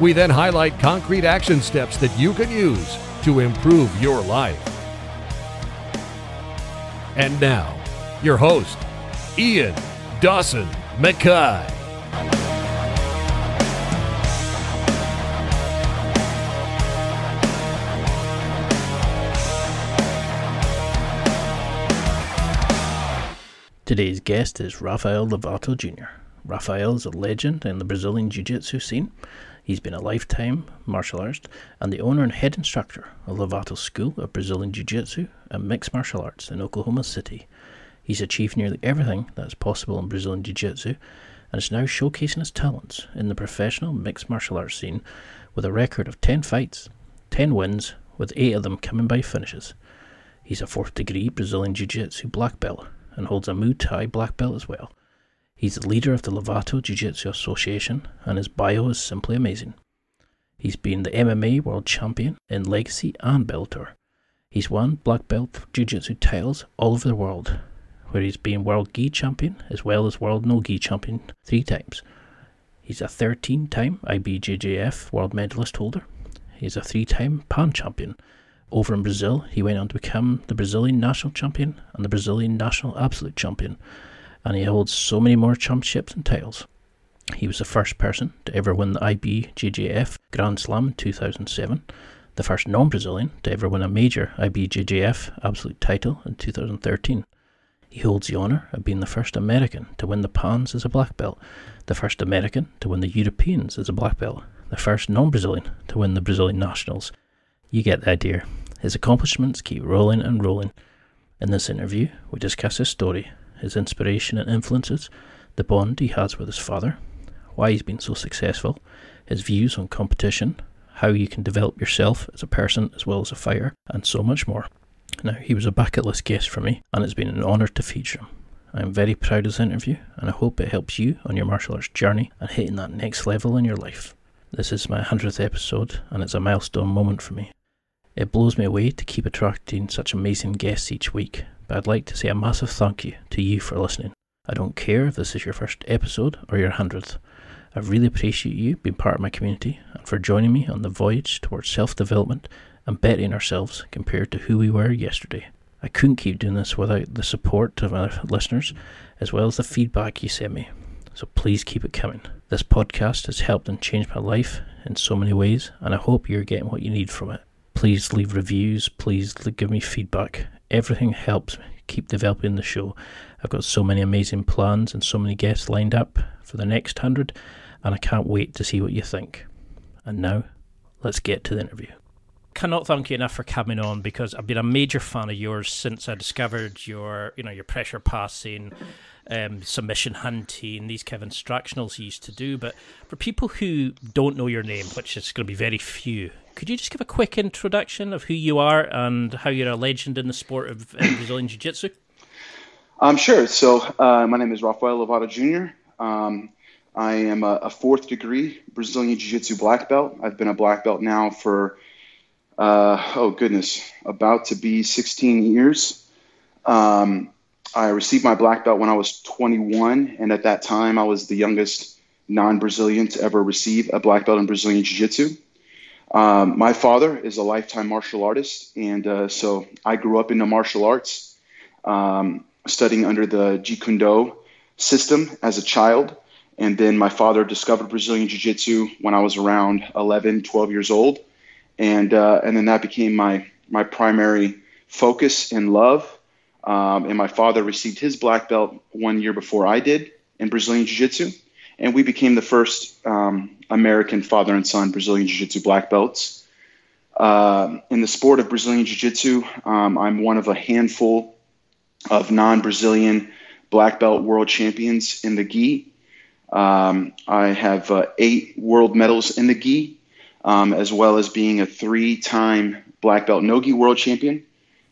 We then highlight concrete action steps that you can use to improve your life. And now, your host, Ian Dawson McKay. Today's guest is Rafael Lovato Jr. Rafael is a legend in the Brazilian Jiu Jitsu scene. He's been a lifetime martial artist and the owner and head instructor of Lovato School of Brazilian Jiu Jitsu and Mixed Martial Arts in Oklahoma City. He's achieved nearly everything that is possible in Brazilian Jiu Jitsu and is now showcasing his talents in the professional mixed martial arts scene with a record of 10 fights, 10 wins, with 8 of them coming by finishes. He's a fourth degree Brazilian Jiu Jitsu black belt and holds a Muay Thai black belt as well. He's the leader of the Lovato Jiu Jitsu Association, and his bio is simply amazing. He's been the MMA World Champion in Legacy and Bellator. He's won black belt Jiu Jitsu titles all over the world, where he's been World Gi Champion as well as World No Gi Champion three times. He's a 13 time IBJJF World Medalist holder. He's a three time Pan Champion over in Brazil, he went on to become the Brazilian national champion and the Brazilian national absolute champion, and he holds so many more championships and titles. He was the first person to ever win the IBJJF Grand Slam in 2007, the first non Brazilian to ever win a major IBJJF absolute title in 2013. He holds the honour of being the first American to win the PANS as a black belt, the first American to win the Europeans as a black belt, the first non Brazilian to win the Brazilian Nationals. You get the idea. His accomplishments keep rolling and rolling. In this interview, we discuss his story, his inspiration and influences, the bond he has with his father, why he's been so successful, his views on competition, how you can develop yourself as a person as well as a fighter, and so much more. Now, he was a bucket list guest for me, and it's been an honour to feature him. I am very proud of this interview, and I hope it helps you on your martial arts journey and hitting that next level in your life. This is my 100th episode, and it's a milestone moment for me. It blows me away to keep attracting such amazing guests each week, but I'd like to say a massive thank you to you for listening. I don't care if this is your first episode or your hundredth. I really appreciate you being part of my community and for joining me on the voyage towards self development and bettering ourselves compared to who we were yesterday. I couldn't keep doing this without the support of my listeners as well as the feedback you sent me. So please keep it coming. This podcast has helped and changed my life in so many ways, and I hope you're getting what you need from it. Please leave reviews. Please give me feedback. Everything helps keep developing the show. I've got so many amazing plans and so many guests lined up for the next hundred, and I can't wait to see what you think. And now, let's get to the interview. Cannot thank you enough for coming on because I've been a major fan of yours since I discovered your, you know, your pressure passing, um, submission hunting, these kind of instructionals you used to do. But for people who don't know your name, which is going to be very few, could you just give a quick introduction of who you are and how you're a legend in the sport of uh, Brazilian Jiu Jitsu? Um, sure. So, uh, my name is Rafael Lovato Jr. Um, I am a, a, fourth degree Brazilian Jiu Jitsu black belt. I've been a black belt now for, uh, oh goodness, about to be 16 years. Um, I received my black belt when I was 21, and at that time, I was the youngest non Brazilian to ever receive a black belt in Brazilian Jiu Jitsu. Um, my father is a lifetime martial artist, and uh, so I grew up in the martial arts, um, studying under the Jeet Kune Do system as a child. And then my father discovered Brazilian Jiu Jitsu when I was around 11, 12 years old. And, uh, and then that became my, my primary focus and love. Um, and my father received his black belt one year before I did in Brazilian Jiu Jitsu and we became the first um, American father and son Brazilian Jiu Jitsu black belts. Uh, in the sport of Brazilian Jiu Jitsu, um, I'm one of a handful of non Brazilian black belt world champions in the gi. Um, I have uh, eight world medals in the gi, um, as well as being a three-time black belt no gi world champion.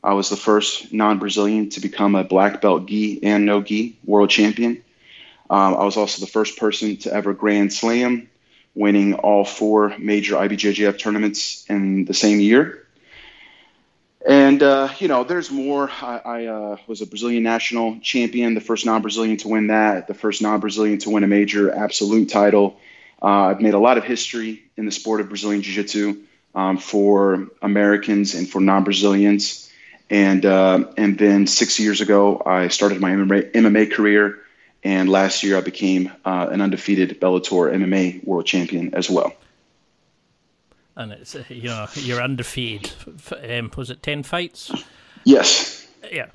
I was the first non-Brazilian to become a black belt gi and no gi world champion. Um, I was also the first person to ever Grand Slam, winning all four major IBJJF tournaments in the same year. And, uh, you know, there's more. I, I uh, was a Brazilian national champion, the first non Brazilian to win that, the first non Brazilian to win a major absolute title. Uh, I've made a lot of history in the sport of Brazilian Jiu Jitsu um, for Americans and for non Brazilians. And, uh, and then six years ago, I started my MMA, MMA career. And last year, I became uh, an undefeated Bellator MMA world champion as well and it's uh, you know you're undefeated. Um, was it ten fights? Yes. Yeah.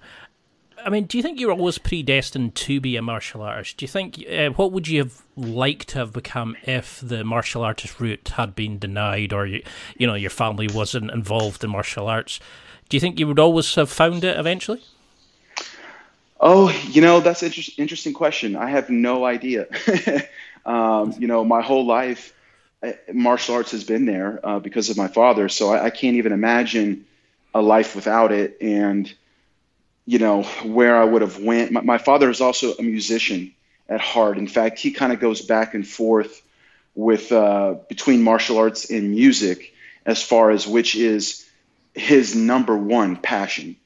I mean, do you think you're always predestined to be a martial artist? Do you think uh, what would you have liked to have become if the martial artist route had been denied, or you, you know, your family wasn't involved in martial arts? Do you think you would always have found it eventually? Oh, you know, that's an inter- interesting question. I have no idea. um, you know, my whole life, martial arts has been there uh, because of my father. So I, I, can't even imagine a life without it. And you know where I would have went. My, my father is also a musician at heart. In fact, he kind of goes back and forth with uh, between martial arts and music as far as which is his number one passion.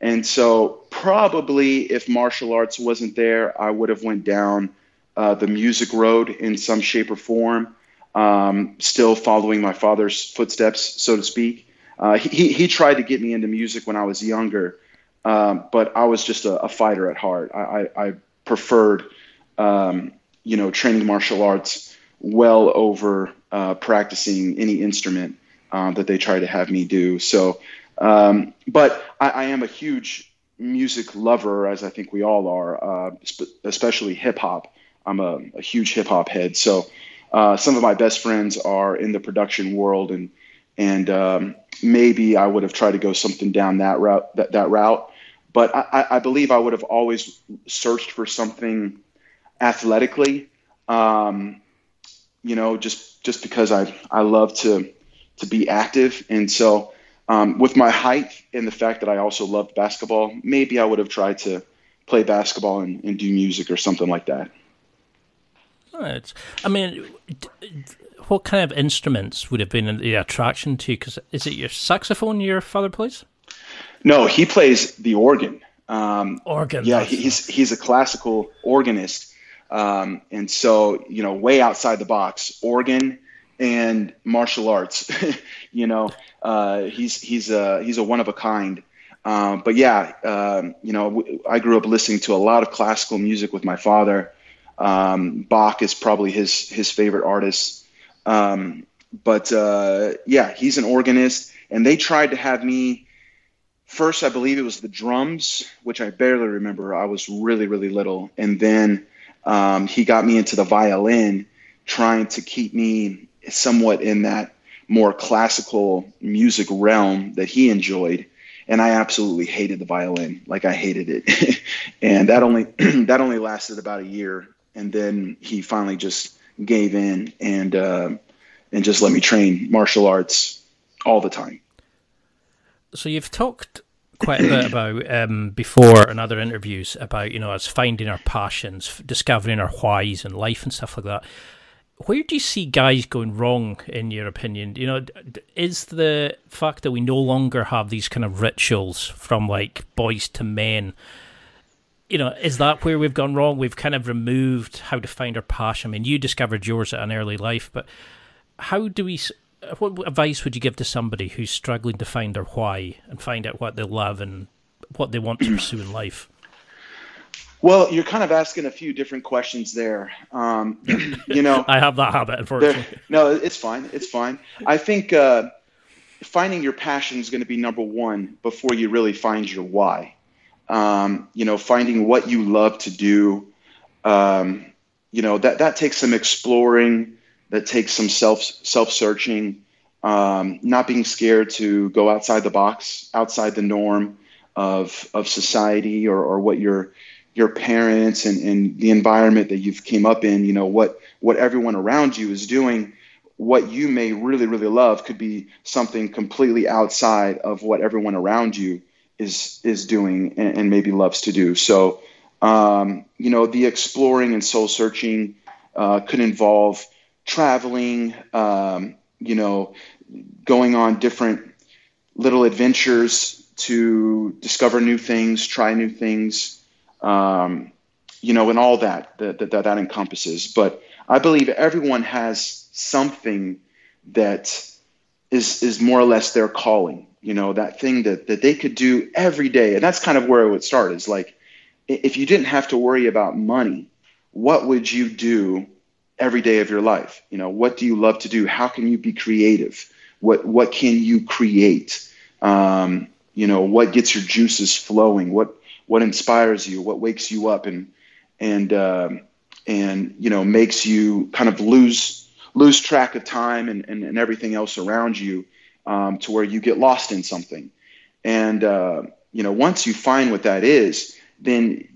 And so probably if martial arts wasn't there, I would have went down uh, the music road in some shape or form um, still following my father's footsteps, so to speak. Uh, he, he tried to get me into music when I was younger, um, but I was just a, a, fighter at heart. I, I, I preferred, um, you know, training martial arts well over uh, practicing any instrument uh, that they try to have me do. So, um, but I, I, am a huge music lover, as I think we all are, uh, especially hip hop. I'm a, a huge hip hop head. So, uh, some of my best friends are in the production world, and and um, maybe I would have tried to go something down that route. That, that route, but I, I believe I would have always searched for something athletically. Um, you know, just just because I I love to to be active, and so um, with my height and the fact that I also loved basketball, maybe I would have tried to play basketball and, and do music or something like that. It's, I mean, what kind of instruments would have been the attraction to you? Because is it your saxophone your father plays? No, he plays the organ. Um, organ. Yeah, he's he's a classical organist, um, and so you know, way outside the box, organ and martial arts. you know, uh, he's he's a he's a one of a kind. Um, but yeah, um, you know, I grew up listening to a lot of classical music with my father. Um, Bach is probably his his favorite artist. Um, but uh, yeah, he's an organist, and they tried to have me. First, I believe it was the drums, which I barely remember. I was really, really little, and then um, he got me into the violin, trying to keep me somewhat in that more classical music realm that he enjoyed and I absolutely hated the violin. Like I hated it, and that only that only lasted about a year and then he finally just gave in and uh, and just let me train martial arts all the time. So you've talked quite a bit about um, before in other interviews about you know us finding our passions, discovering our whys in life and stuff like that. Where do you see guys going wrong, in your opinion? You know, is the fact that we no longer have these kind of rituals from like boys to men you know, is that where we've gone wrong? We've kind of removed how to find our passion. I mean, you discovered yours at an early life, but how do we? What advice would you give to somebody who's struggling to find their why and find out what they love and what they want to pursue in life? Well, you're kind of asking a few different questions there. Um, you know, I have that habit, unfortunately. No, it's fine. It's fine. I think uh, finding your passion is going to be number one before you really find your why um, you know, finding what you love to do. Um, you know, that, that takes some exploring, that takes some self, self searching, um, not being scared to go outside the box, outside the norm of, of society or, or what your, your parents and, and the environment that you've came up in, you know, what what everyone around you is doing, what you may really, really love could be something completely outside of what everyone around you is is doing and, and maybe loves to do. So um, you know, the exploring and soul searching uh, could involve traveling, um, you know, going on different little adventures to discover new things, try new things, um, you know, and all that that, that that encompasses. But I believe everyone has something that is is more or less their calling. You know, that thing that that they could do every day, and that's kind of where it would start. Is like if you didn't have to worry about money, what would you do every day of your life? You know, what do you love to do? How can you be creative? What what can you create? Um, you know, what gets your juices flowing? What what inspires you? What wakes you up and and um, and you know makes you kind of lose lose track of time and and, and everything else around you um, to where you get lost in something. And uh, you know, once you find what that is, then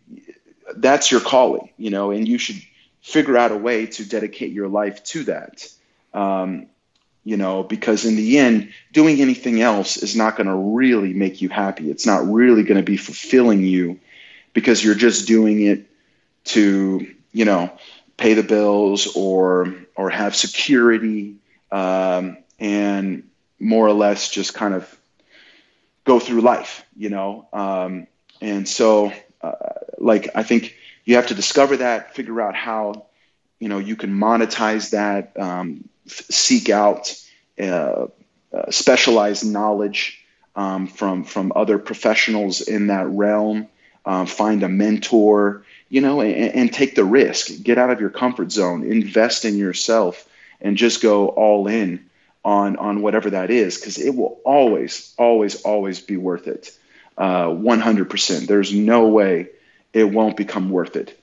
that's your calling, you know, and you should figure out a way to dedicate your life to that. Um, you know, because in the end, doing anything else is not going to really make you happy. It's not really going to be fulfilling you because you're just doing it to, you know, pay the bills or or have security um, and more or less just kind of go through life, you know. Um, and so, uh, like, I think you have to discover that, figure out how, you know, you can monetize that, um, seek out uh, uh, specialized knowledge um, from from other professionals in that realm. Um, find a mentor, you know, and, and take the risk. Get out of your comfort zone. Invest in yourself, and just go all in on on whatever that is, because it will always, always, always be worth it. Uh, 100%. There's no way it won't become worth it.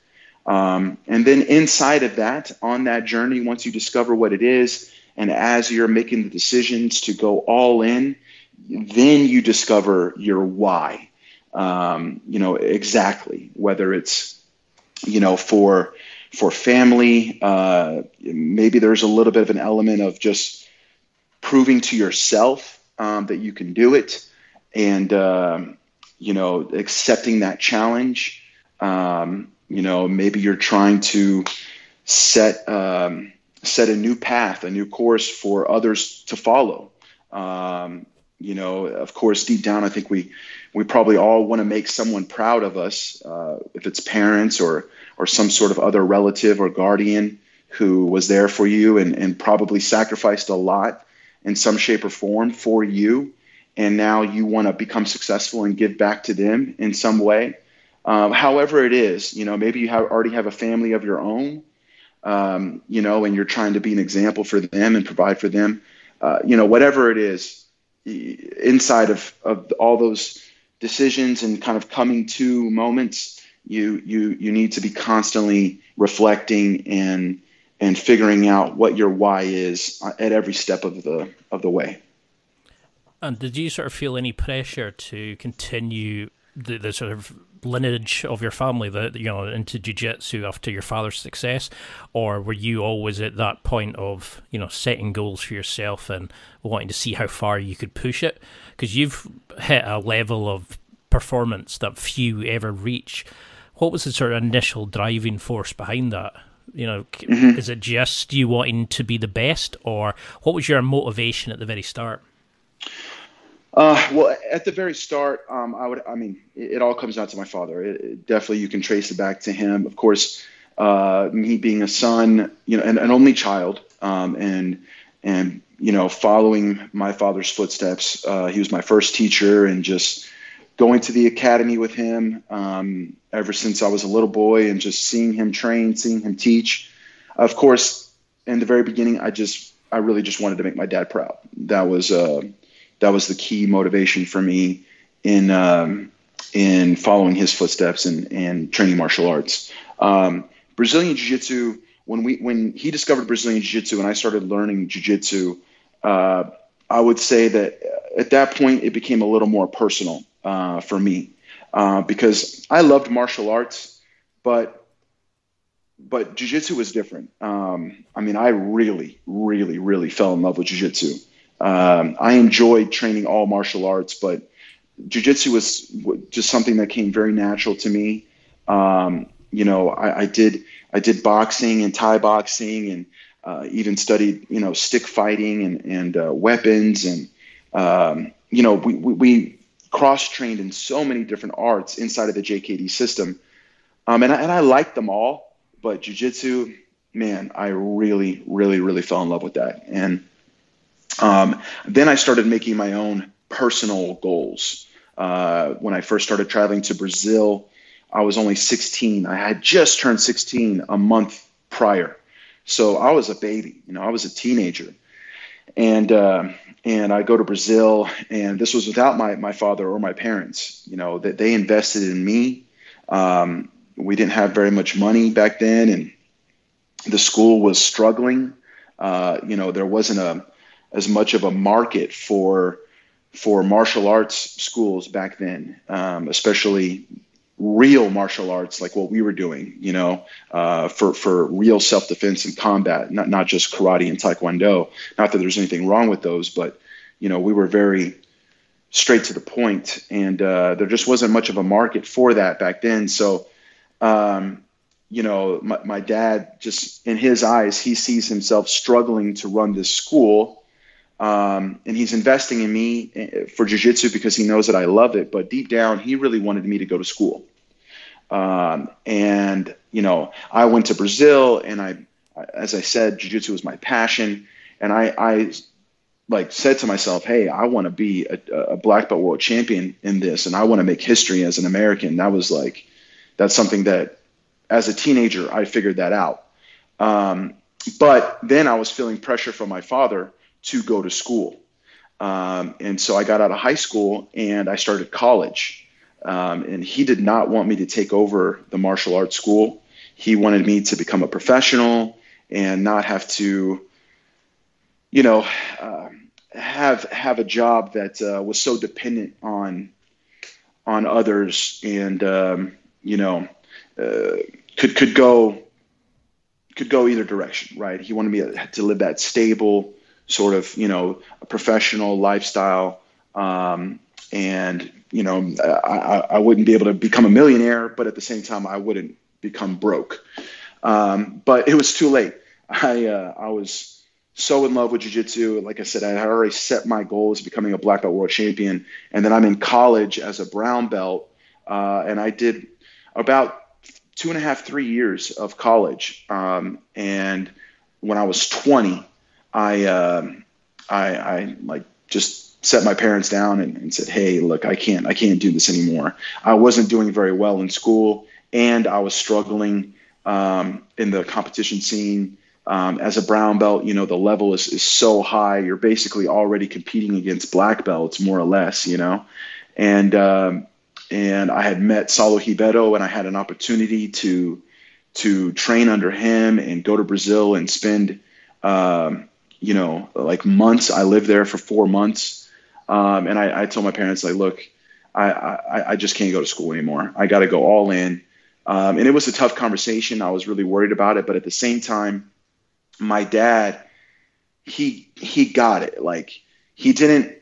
Um, and then inside of that, on that journey, once you discover what it is, and as you're making the decisions to go all in, then you discover your why. Um, you know exactly whether it's you know for for family. Uh, maybe there's a little bit of an element of just proving to yourself um, that you can do it, and um, you know accepting that challenge. Um, you know maybe you're trying to set um, set a new path, a new course for others to follow. Um, you know, of course, deep down, I think we we probably all want to make someone proud of us, uh, if it's parents or or some sort of other relative or guardian who was there for you and, and probably sacrificed a lot in some shape or form for you. And now you want to become successful and give back to them in some way. Um, however, it is, you know, maybe you have, already have a family of your own um, you know, and you're trying to be an example for them and provide for them, uh, you know, whatever it is inside of, of all those decisions and kind of coming to moments, you, you, you need to be constantly reflecting and, and figuring out what your why is at every step of the, of the way. And did you sort of feel any pressure to continue the, the sort of lineage of your family that you know into jiu-jitsu after your father's success? Or were you always at that point of you know setting goals for yourself and wanting to see how far you could push it? Because you've hit a level of performance that few ever reach. What was the sort of initial driving force behind that? You know mm-hmm. is it just you wanting to be the best or what was your motivation at the very start uh, well, at the very start, um, I would, I mean, it, it, all comes down to my father. It, it, definitely, you can trace it back to him. Of course, uh, me being a son, you know, an, an only child, um, and and you know, following my father's footsteps. Uh, he was my first teacher, and just going to the academy with him um, ever since I was a little boy, and just seeing him train, seeing him teach. Of course, in the very beginning, I just, I really just wanted to make my dad proud. That was. Uh, that was the key motivation for me in um, in following his footsteps and, and training martial arts. Um, Brazilian Jiu Jitsu, when we when he discovered Brazilian Jiu Jitsu and I started learning Jiu Jitsu, uh, I would say that at that point it became a little more personal uh, for me uh, because I loved martial arts. but but jujitsu was different. Um, I mean, I really, really, really fell in love with jujitsu. Um, I enjoyed training all martial arts, but jujitsu was just something that came very natural to me. Um, you know, I, I, did I did boxing and Thai boxing, and uh, even studied you know stick fighting and and uh, weapons, and um, you know we, we, we cross trained in so many different arts inside of the JKD system, um, and I, and I liked them all, but jujitsu, man, I really really really fell in love with that, and um, then I started making my own personal goals. Uh, when I first started traveling to Brazil, I was only 16. I had just turned 16 a month prior. So I was a baby, you know, I was a teenager. And, uh, and I go to Brazil, and this was without my, my father or my parents. You know, that they invested in me. Um, we didn't have very much money back then, and the school was struggling. Uh, you know, there wasn't a as much of a market for for martial arts schools back then, um, especially real martial arts like what we were doing, you know, uh, for for real self defense and combat, not not just karate and taekwondo. Not that there's anything wrong with those, but you know, we were very straight to the point, and uh, there just wasn't much of a market for that back then. So, um, you know, my, my dad just in his eyes, he sees himself struggling to run this school um, and he's investing in me eh, for jujitsu because he knows that I love it. But deep down, he really wanted me to go to school. Um, and you know, I went to Brazil, and I, as I said, jujitsu was my passion, and I, I like said to myself, "Hey, I want to be a, a, black belt world champion in this, and I want to make history as an American." That was like, that's something that, as a teenager, I figured that out. Um, but then I was feeling pressure from my father to go to school. Um, and so I got out of high school and I started college. Um, and he did not want me to take over the martial arts school. He wanted me to become a professional and not have to, you know, uh, have have a job that uh, was so dependent on on others and um, you know uh, could could go could go either direction, right? He wanted me to live that stable sort of you know a professional lifestyle um, and you know I, I wouldn't be able to become a millionaire but at the same time i wouldn't become broke. Um, but it was too late. I uh, i was so in love with jiu-jitsu. Like i said i had already set my goal as becoming a black belt world champion and then i'm in college as a brown belt uh, and i did about two and a half three years of college um, and when i was 20 I, um, I, I like just set my parents down and, and, said, "Hey, look, I can't, I can't do this anymore." I wasn't doing very well in school, and I was struggling um, in the competition scene. Um, as a brown belt, you know the level is, is so high. You're basically already competing against black belts, more or less, you know. And um, and I had met Saulo Ribeiro, and I had an opportunity to to train under him and go to Brazil and spend um, you know, like months. I lived there for four months. Um, and I, I told my parents, like, look, I, I, I just can't go to school anymore. I got to go all in. Um, and it was a tough conversation. I was really worried about it. But at the same time, my dad, he, he got it. Like he didn't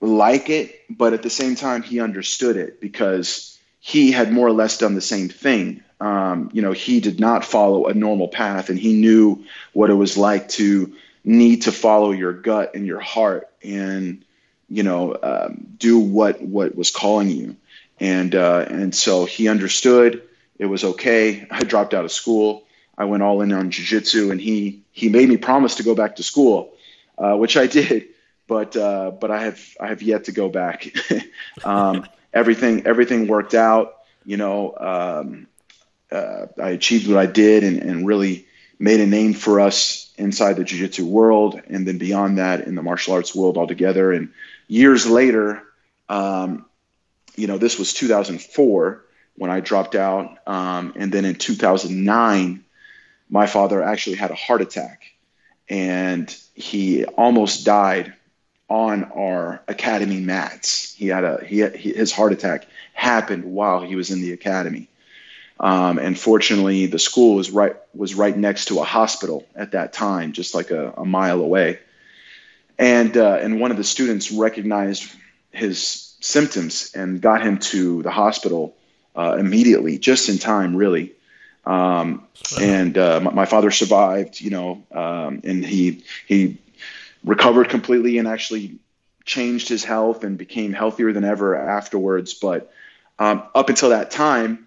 like it, but at the same time, he understood it because he had more or less done the same thing. Um, you know, he did not follow a normal path and he knew what it was like to need to follow your gut and your heart and you know um, do what what was calling you. And uh, and so he understood it was okay. I dropped out of school. I went all in on jiu-jitsu and he he made me promise to go back to school uh, which i did. But uh, but i have i have yet to go back. Um, everything everything worked out. You know um, uh, i achieved what i did and, and really made a name for us inside the jiu-jitsu world and then beyond that in the martial arts world altogether. And years later um, you know this was 2004 when i dropped out um, and then in 2009 my father actually had a heart attack and he almost died on our academy mats. He had a he, his heart attack happened while he was in the academy Um, and fortunately, the school was right was right next to a hospital at that time, just like a, a mile away. And uh, and one of the students recognized his symptoms and got him to the hospital uh, immediately, just in time, really. Um, and uh, my, my, father survived, you know, um, and he he recovered completely and actually changed his health and became healthier than ever afterwards. But um, up until that time,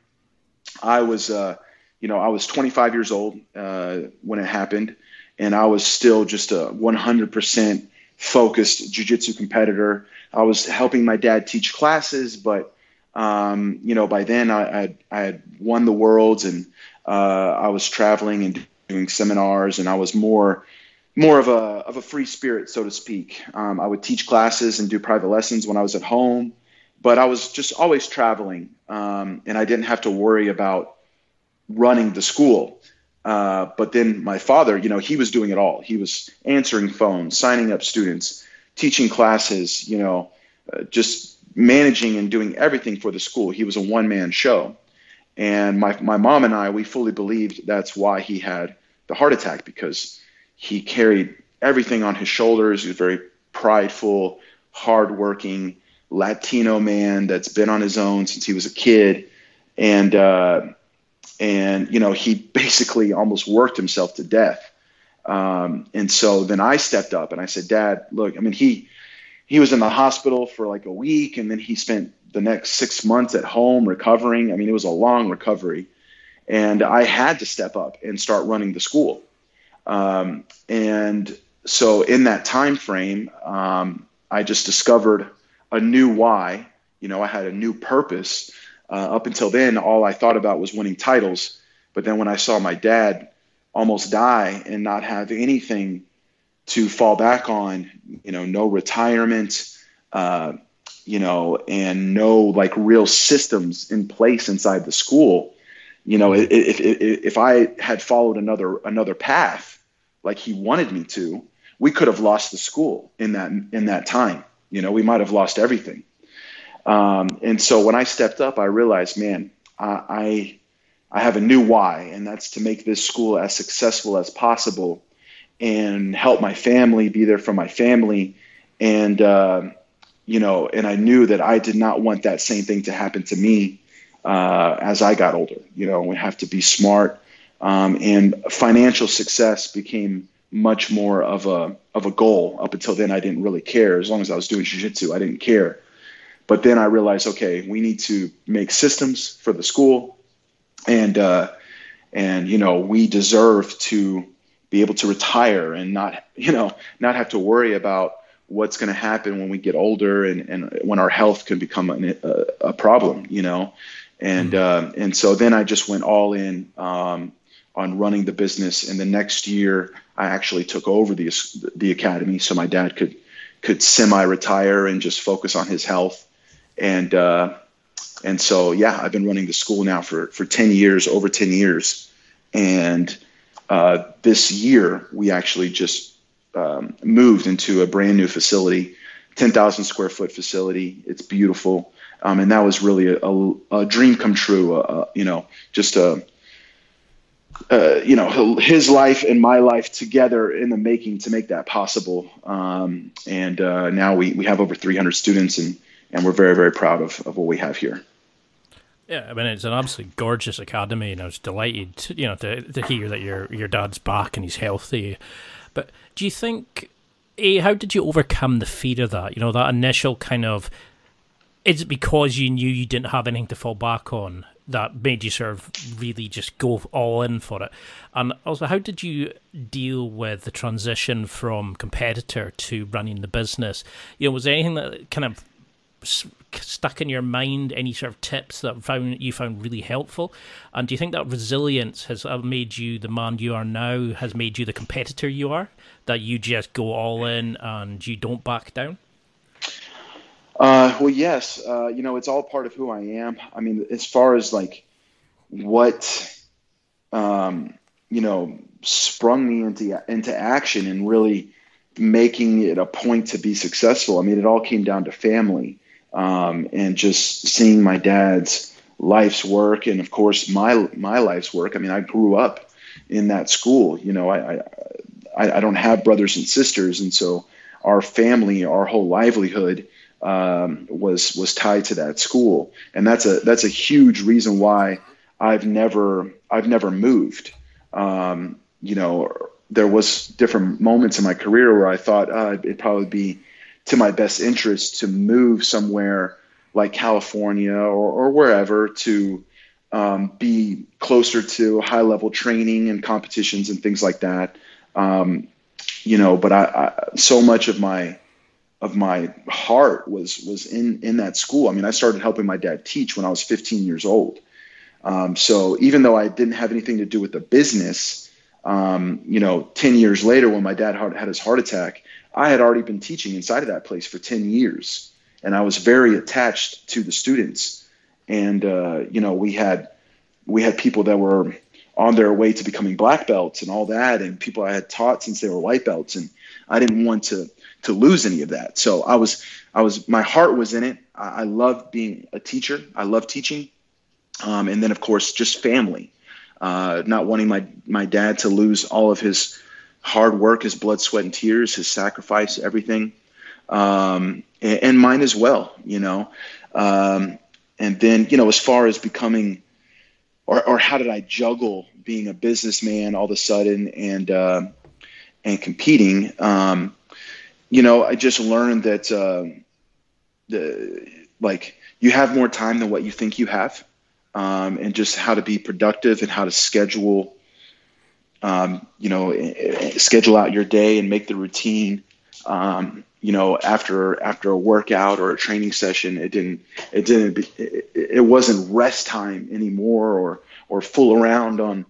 I was, uh, you know, I was 25 years old uh, when it happened, and I was still just a 100% focused jiu-jitsu competitor. I was helping my dad teach classes, but um, you know, by then I, I, I had won the worlds and uh, I was traveling and doing seminars, and I was more more of a of a free spirit, so to speak. Um, I would teach classes and do private lessons when I was at home, but I was just always traveling, um, and I didn't have to worry about running the school. Uh, but then my father, you know, he was doing it all. He was answering phones, signing up students, teaching classes, you know, uh, just managing and doing everything for the school. He was a one man show. And my, my mom and I, we fully believed that's why he had the heart attack because he carried everything on his shoulders. He was very prideful, hardworking Latino man that's been on his own since he was a kid. And, uh, and you know, he basically almost worked himself to death. Um, and so then I stepped up and I said, Dad, look, I mean, he, he was in the hospital for like a week and then he spent the next six months at home recovering. I mean, it was a long recovery. And I had to step up and start running the school. Um, and so in that time frame, um, I just discovered a new why. You know, I had a new purpose. Uh, up until then, all I thought about was winning titles. But then when I saw my dad almost die and not have anything to fall back on, you know, no retirement, uh, you know, and no like real systems in place inside the school. You know, if, if, if I had followed another another path like he wanted me to, we could have lost the school in that in that time. You know, we might have lost everything. Um, and so when I stepped up, I realized, man, I, I have a new why, and that's to make this school as successful as possible and help my family, be there for my family, and uh, you know, and I knew that I did not want that same thing to happen to me uh, as I got older. You know, we have to be smart, um, and financial success became much more of a of a goal. Up until then, I didn't really care. As long as I was doing jiu-jitsu, I didn't care. But then I realized, okay, we need to make systems for the school, and uh, and you know, we deserve to be able to retire and not you know not have to worry about what's going to happen when we get older and, and when our health can become a, a problem, you know? And, mm-hmm. uh, and so then I just went all in um, on running the business. And the next year I actually took over the, the academy so my dad could, could semi-retire and just focus on his health. And, uh, and so, yeah, I've been running the school now for, for 10 years, over 10 years. And uh, this year we actually just um, moved into a brand new facility, 10,000 square foot facility. It's beautiful. Um, and that was really a, a, a dream come true. Uh, you know, just a, uh, you know, his life and my life together in the making to make that possible. Um, and uh, now we, we have over 300 students and, and we're very, very proud of, of what we have here. Yeah, I mean it's an absolutely gorgeous academy, and I was delighted, to, you know, to, to hear that your your dad's back and he's healthy. But do you think, A, how did you overcome the fear of that? You know, that initial kind of, is it because you knew you didn't have anything to fall back on that made you sort of really just go all in for it? And also, how did you deal with the transition from competitor to running the business? You know, was there anything that kind of stuck in your mind? Any sort of tips that found you found really helpful? And do you think that resilience has uh, made you the man you are now? Has made you the competitor you are? That you just go all in and you don't back down? Uh, well, yes. Uh, you know, it's all part of who I am. I mean, as far as like what, um, you know, sprung me into into action and really making it a point to be successful. I mean, it all came down to family um, and just seeing my dad's life's work and of course my my life's work. I mean, I grew up in that school. You know, I I, I don't have brothers and sisters, and so our family, our whole livelihood um, was was tied to that school, and that's a that's a huge reason why I've never I've never moved. Um, you know, there was different moments in my career where I thought uh, it'd probably be to my best interest to move somewhere like California or, or wherever to um, be closer to high level training and competitions and things like that. Um, you know, but I, I, so much of my of my heart was was in in that school. I mean, I started helping my dad teach when I was 15 years old. Um, so even though I didn't have anything to do with the business, um, you know, 10 years later when my dad had his heart attack, I had already been teaching inside of that place for 10 years, and I was very attached to the students. And uh, you know, we had we had people that were on their way to becoming black belts and all that, and people I had taught since they were white belts, and I didn't want to to lose any of that. So I was I was my heart was in it. I, I loved being a teacher. I love teaching, um, and then of course just family. Uh, not wanting my my dad to lose all of his hard work, his blood, sweat, and tears, his sacrifice, everything, um, and, and, mine as well. You know, um, and then you know as far as becoming or, or how did I juggle being a businessman all of a sudden and uh, and competing? Um, you know, I just learned that uh, the like you have more time than what you think you have, um, and just how to be productive and how to schedule. Um, you know, eh, eh, schedule out your day and make the routine. Um, you know, after after a workout or a training session, it didn't it didn't it, it wasn't rest time anymore or or fool around on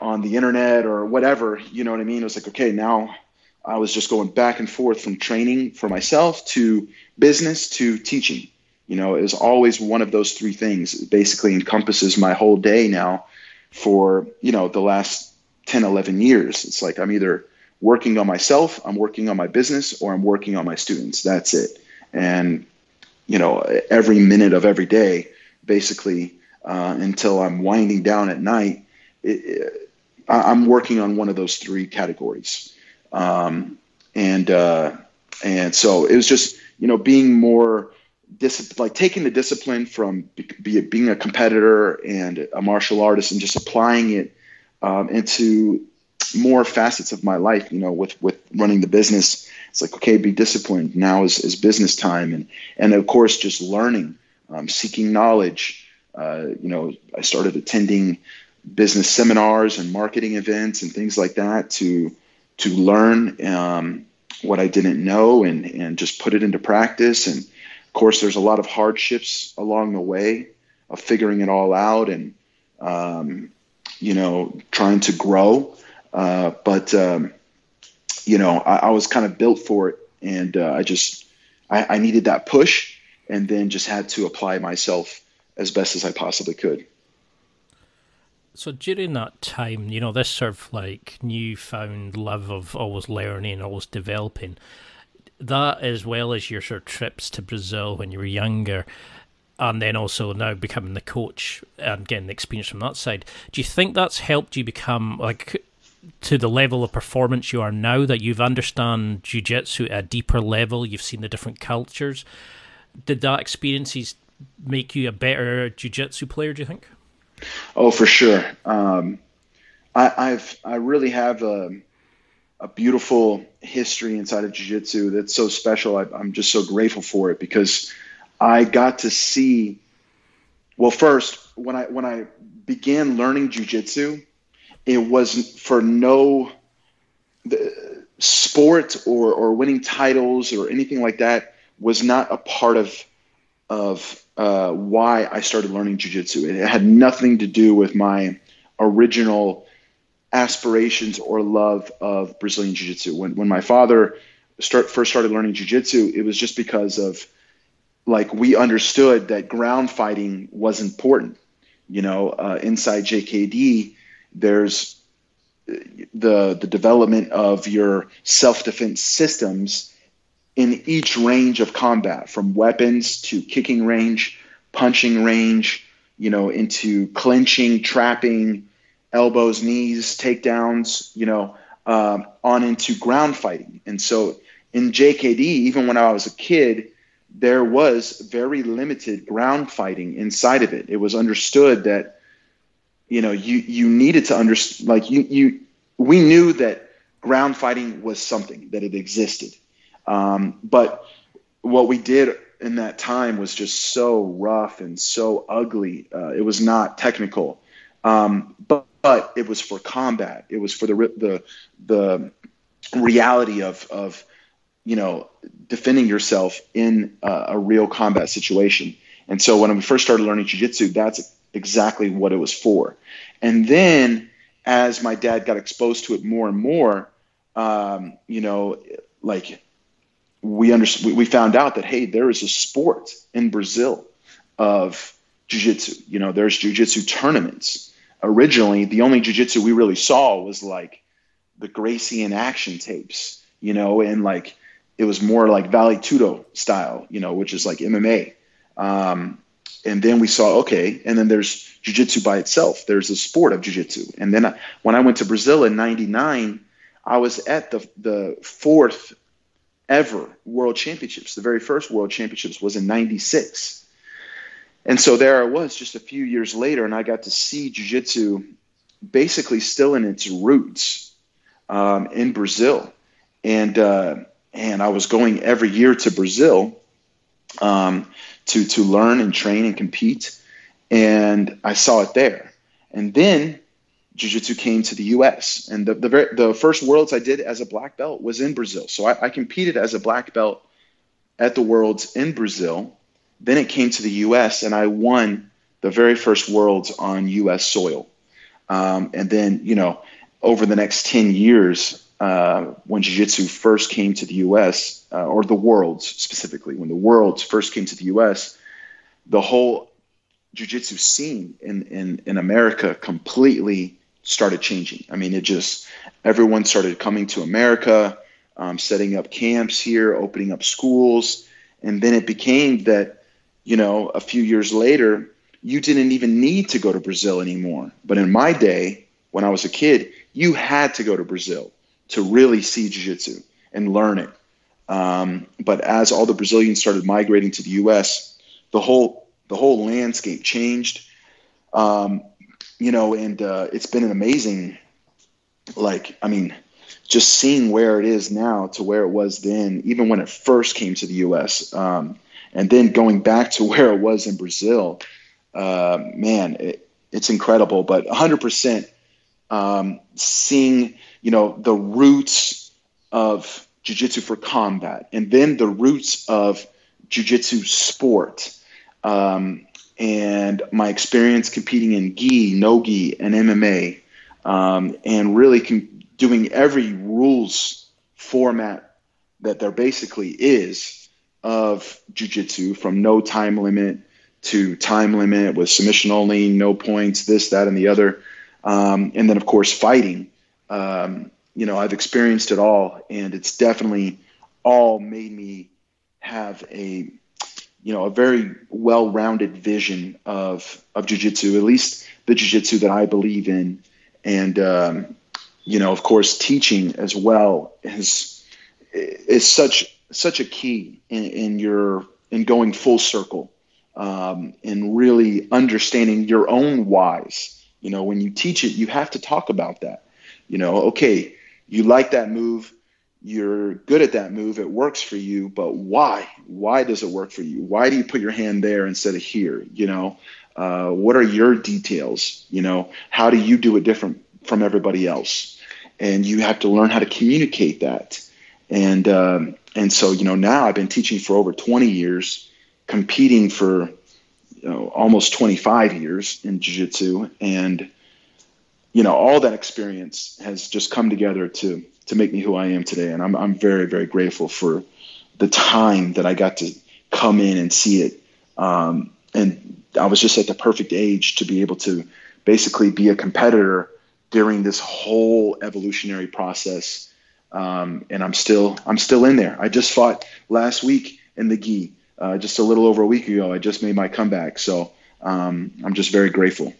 on the internet or whatever. You know what I mean? It was like okay, now I was just going back and forth from training for myself to business to teaching. You know, it was always one of those three things. It basically encompasses my whole day now for, you know, the last 10, 11 years. It's like I'm either working on myself, I'm working on my business, or I'm working on my students. That's it. And, you know, every minute of every day, basically, uh, until I'm winding down at night, it, it, I'm working on one of those three categories. Um, and, uh, and so it was just, you know, being more dis- like taking the discipline from be, being a competitor and a martial artist and just applying it um, into more facets of my life, you know, with, with running the business, it's like, okay, be disciplined. Now is, is business time. And, and of course, just learning, um, seeking knowledge. Uh, you know, I started attending business seminars and marketing events and things like that to, to learn um, what I didn't know and, and just put it into practice. And of course, there's a lot of hardships along the way of figuring it all out and, um, you know, trying to grow. Uh, but um, you know, I, I, was kind of built for it, and uh, I just I, I, needed that push, and then just had to apply myself as best as I possibly could. So during that time, you know, this sort of like newfound love of always learning, always developing, that as well as your sort of trips to Brazil when you were younger, and then also now becoming the coach and getting the experience from that side. Do you think that's helped you become like to the level of performance you are now that you've understand jiu-jitsu at a deeper level you've seen the different cultures did that experiences make you a better jiu-jitsu player do you think oh for sure. Um, I, have i really have a, a beautiful history inside of jiu-jitsu that's so special. I, i'm just so grateful for it because i got to see well first when i when i began learning jiu-jitsu it was for no the sport or, or winning titles or anything like that was not a part of of uh, why I started learning jujitsu. It had nothing to do with my original aspirations or love of Brazilian jiu-jitsu. When when my father start first started learning jiu-jitsu, it was just because of like we understood that ground fighting was important. You know, uh, inside JKD, there's the the development of your self-defense systems in each range of combat from weapons to kicking range punching range you know, into clinching, trapping, elbows, knees, takedowns, you know, um, on into ground fighting. And so in JKD, even when I was a kid, there was very limited ground fighting inside of it. It was understood that, you know, you you needed to understand, like you you we knew that ground fighting was something that it existed, um, but what we did in that time was just so rough and so ugly. Uh, it was not technical, um, but but it was for combat. It was for the the the reality of of you know defending yourself in a, a real combat situation. And so when we first started learning jujitsu, that's exactly what it was for. And then as my dad got exposed to it more and more, um, you know, like we understood, we found out that hey, there is a sport in Brazil of jiu-jitsu. You know, there's jiu-jitsu tournaments. Originally, the only jiu-jitsu we really saw was like the Gracie in Action tapes, you know, and like it was more like Vale Tudo style, you know, which is like MMA. Um, and then we saw okay, and then there's jiu-jitsu by itself. There's a sport of jiu-jitsu. And then I, when I went to Brazil in '99, I was at the the fourth ever World Championships. The very first World Championships was in '96, and so there I was just a few years later, and I got to see Jiu-Jitsu basically still in its roots um, in Brazil, and uh, and I was going every year to Brazil um, to to learn and train and compete, and I saw it there, and then jiu-jitsu came to the U.S. and the the, very, the first worlds I did as a black belt was in Brazil. So I, I, competed as a black belt at the worlds in Brazil. Then it came to the U.S. and I won the very first worlds on U.S. soil. Um, and then you know over the next ten years, uh, when jiu-jitsu first came to the U.S. Uh, or the worlds specifically, when the worlds first came to the U.S., the whole jiu-jitsu scene in in in America completely started changing. I mean, it just everyone started coming to America, um, setting up camps here, opening up schools, and then it became that you know a few years later you didn't even need to go to Brazil anymore. But in my day, when I was a kid, you had to go to Brazil to really see jiu-jitsu and learn it. Um, but as all the Brazilians started migrating to the U.S., the whole the whole landscape changed. Um, you know, and uh, it's been an amazing, like, I mean, just seeing where it is now to where it was then, even when it first came to the U.S., um, and then going back to where it was in Brazil, uh, man, it, it's incredible. But 100% um, seeing, you know, the roots of jiu-jitsu for combat, and then the roots of jiu-jitsu sport. Um, and my experience competing in gi, no gi, and MMA, um, and really com- doing every rules format that there basically is of jujitsu, from no time limit to time limit with submission only, no points, this, that, and the other, um, and then of course fighting. Um, you know, I've experienced it all, and it's definitely all made me have a you know a very well-rounded vision of of jujitsu, at least the jujitsu that I believe in, and um, you know, of course, teaching as well is is such such a key in, in your in going full circle um, and really understanding your own whys. You know, when you teach it, you have to talk about that. You know, okay, you like that move you're good at that move, it works for you, but why? Why does it work for you? Why do you put your hand there instead of here? You know, uh, what are your details? You know, how do you do it different from everybody else? And you have to learn how to communicate that. And um, and so you know now I've been teaching for over 20 years, competing for you know, almost 25 years in jiu-jitsu, and you know all that experience has just come together to to make me who I am today. And I'm, I'm very, very grateful for the time that I got to come in and see it. Um, and I was just at the perfect age to be able to basically be a competitor during this whole evolutionary process. Um, and I'm still, I'm still in there. I just fought last week in the gi, uh, just a little over a week ago. I just made my comeback. So um, I'm just very grateful.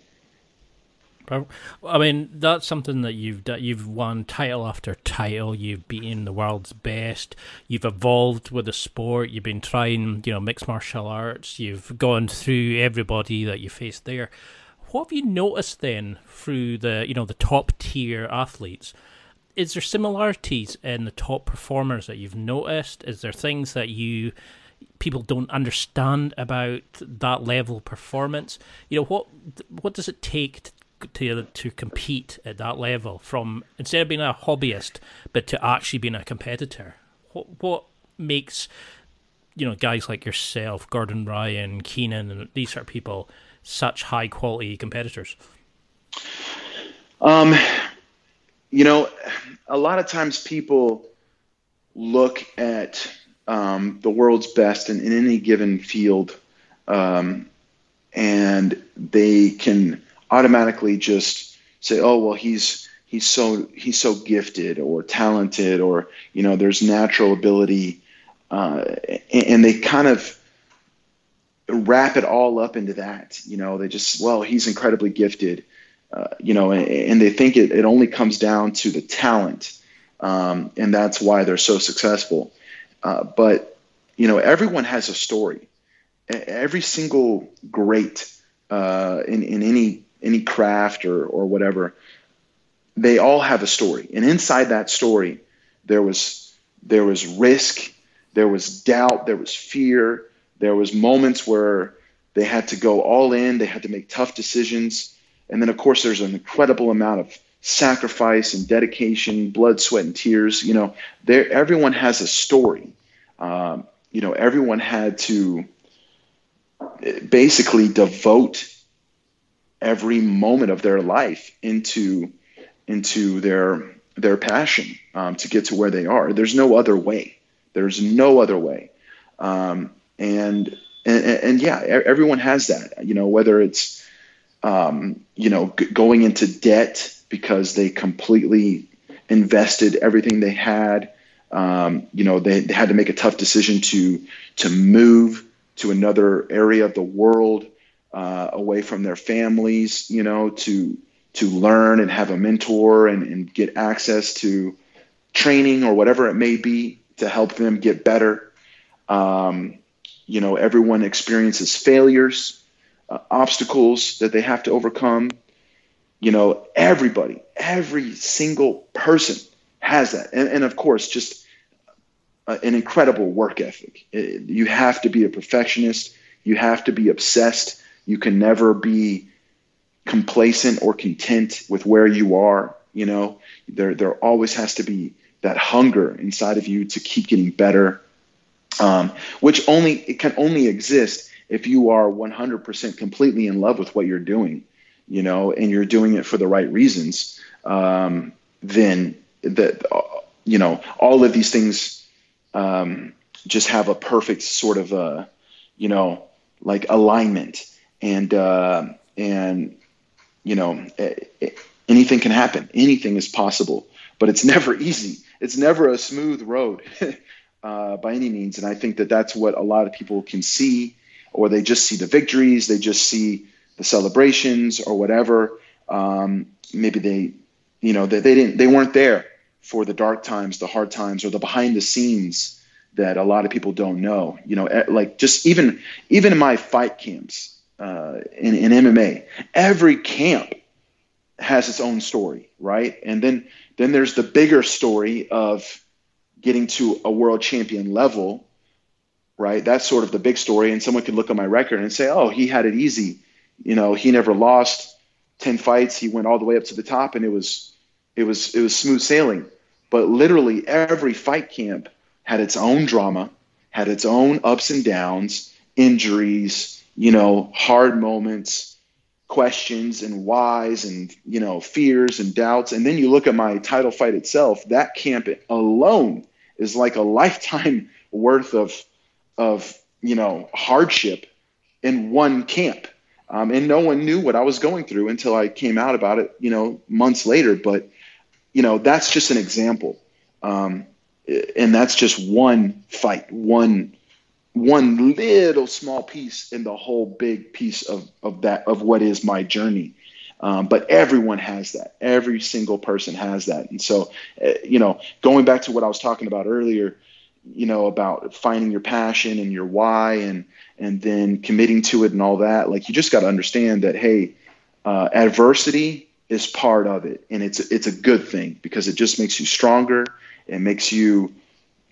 I mean, that's something that you've that you've won title after title. You've beaten the world's best. You've evolved with the sport. You've been trying, you know, mixed martial arts. You've gone through everybody that you faced there. What have you noticed then through the, you know, the top tier athletes? Is there similarities in the top performers that you've noticed? Is there things that you people don't understand about that level of performance? You know, what what does it take to to to compete at that level from instead of being a hobbyist but to actually being a competitor. What what makes you know guys like yourself gordon ryan keenan and these sort of people such high quality competitors? Um you know a lot of times people look at um, the world's best in, in any given field um, and they can automatically just say, oh well, he's he's so he's so gifted or talented or you know there's natural ability, uh, and, and they kind of wrap it all up into that. You know, they just well, he's incredibly gifted. Uh, you know, and, and, they think it, it only comes down to the talent, um, and that's why they're so successful. Uh, but you know, everyone has a story. Every single great uh, in in any any craft or or whatever, they all have a story, and inside that story, there was there was risk, there was doubt, there was fear, there was moments where they had to go all in, they had to make tough decisions, and then of course there's an incredible amount of sacrifice and dedication, blood, sweat, and tears. You know, there everyone has a story. Um, you know, everyone had to basically devote every moment of their life into into their their passion um, to get to where they are. There's no other way. There's no other way. Um, and, and and yeah, everyone has that. You know, whether it's um, you know g- going into debt because they completely invested everything they had. Um, you know, they, they had to make a tough decision to to move to another area of the world uh, away from their families, you know, to to learn and have a mentor and, and get access to training or whatever it may be to help them get better. Um, you know, everyone experiences failures, uh, obstacles that they have to overcome. You know, everybody, every single person has that. And, and of course, just uh, an incredible work ethic. It, you have to be a perfectionist. You have to be obsessed you can never be complacent or content with where you are. You know, there there always has to be that hunger inside of you to keep getting better, um, which only it can only exist if you are 100% completely in love with what you're doing, you know, and you're doing it for the right reasons. Um, then that you know all of these things um, just have a perfect sort of a you know like alignment and uh, and you know anything can happen. Anything is possible but it's never easy. It's never a smooth road uh, by any means. And i think that that's what a lot of people can see or they just see the victories they just see the celebrations or whatever. Um, maybe they you know they, they didn't they weren't there for the dark times the hard times or the behind the scenes that a lot of people don't know. You know like just even even in my fight camps uh, in, in MMA. Every camp has its own story, right? And then then there's the bigger story of getting to a world champion level, right? That's sort of the big story. And someone could look at my record and say, "Oh, he had it easy. You know, he never lost ten fights. He went all the way up to the top, and it was it was it was smooth sailing." But literally every fight camp had its own drama, had its own ups and downs, injuries, you know, hard moments, questions and whys and, you know, fears and doubts. And then you look at my title fight itself, that camp alone is like a lifetime worth of, of, you know, hardship in one camp. Um, and no one knew what I was going through until I came out about it, you know, months later. But, you know, that's just an example. Um, and that's just one fight, one one little small piece in the whole big piece of, of that of what is my journey. Um, but everyone has that. Every single person has that. And so uh, you know going back to what i was talking about earlier you know about finding your passion and your why and and then committing to it and all that like you just got to understand that hey uh, adversity is part of it. And it's it's a good thing because it just makes you stronger. It makes you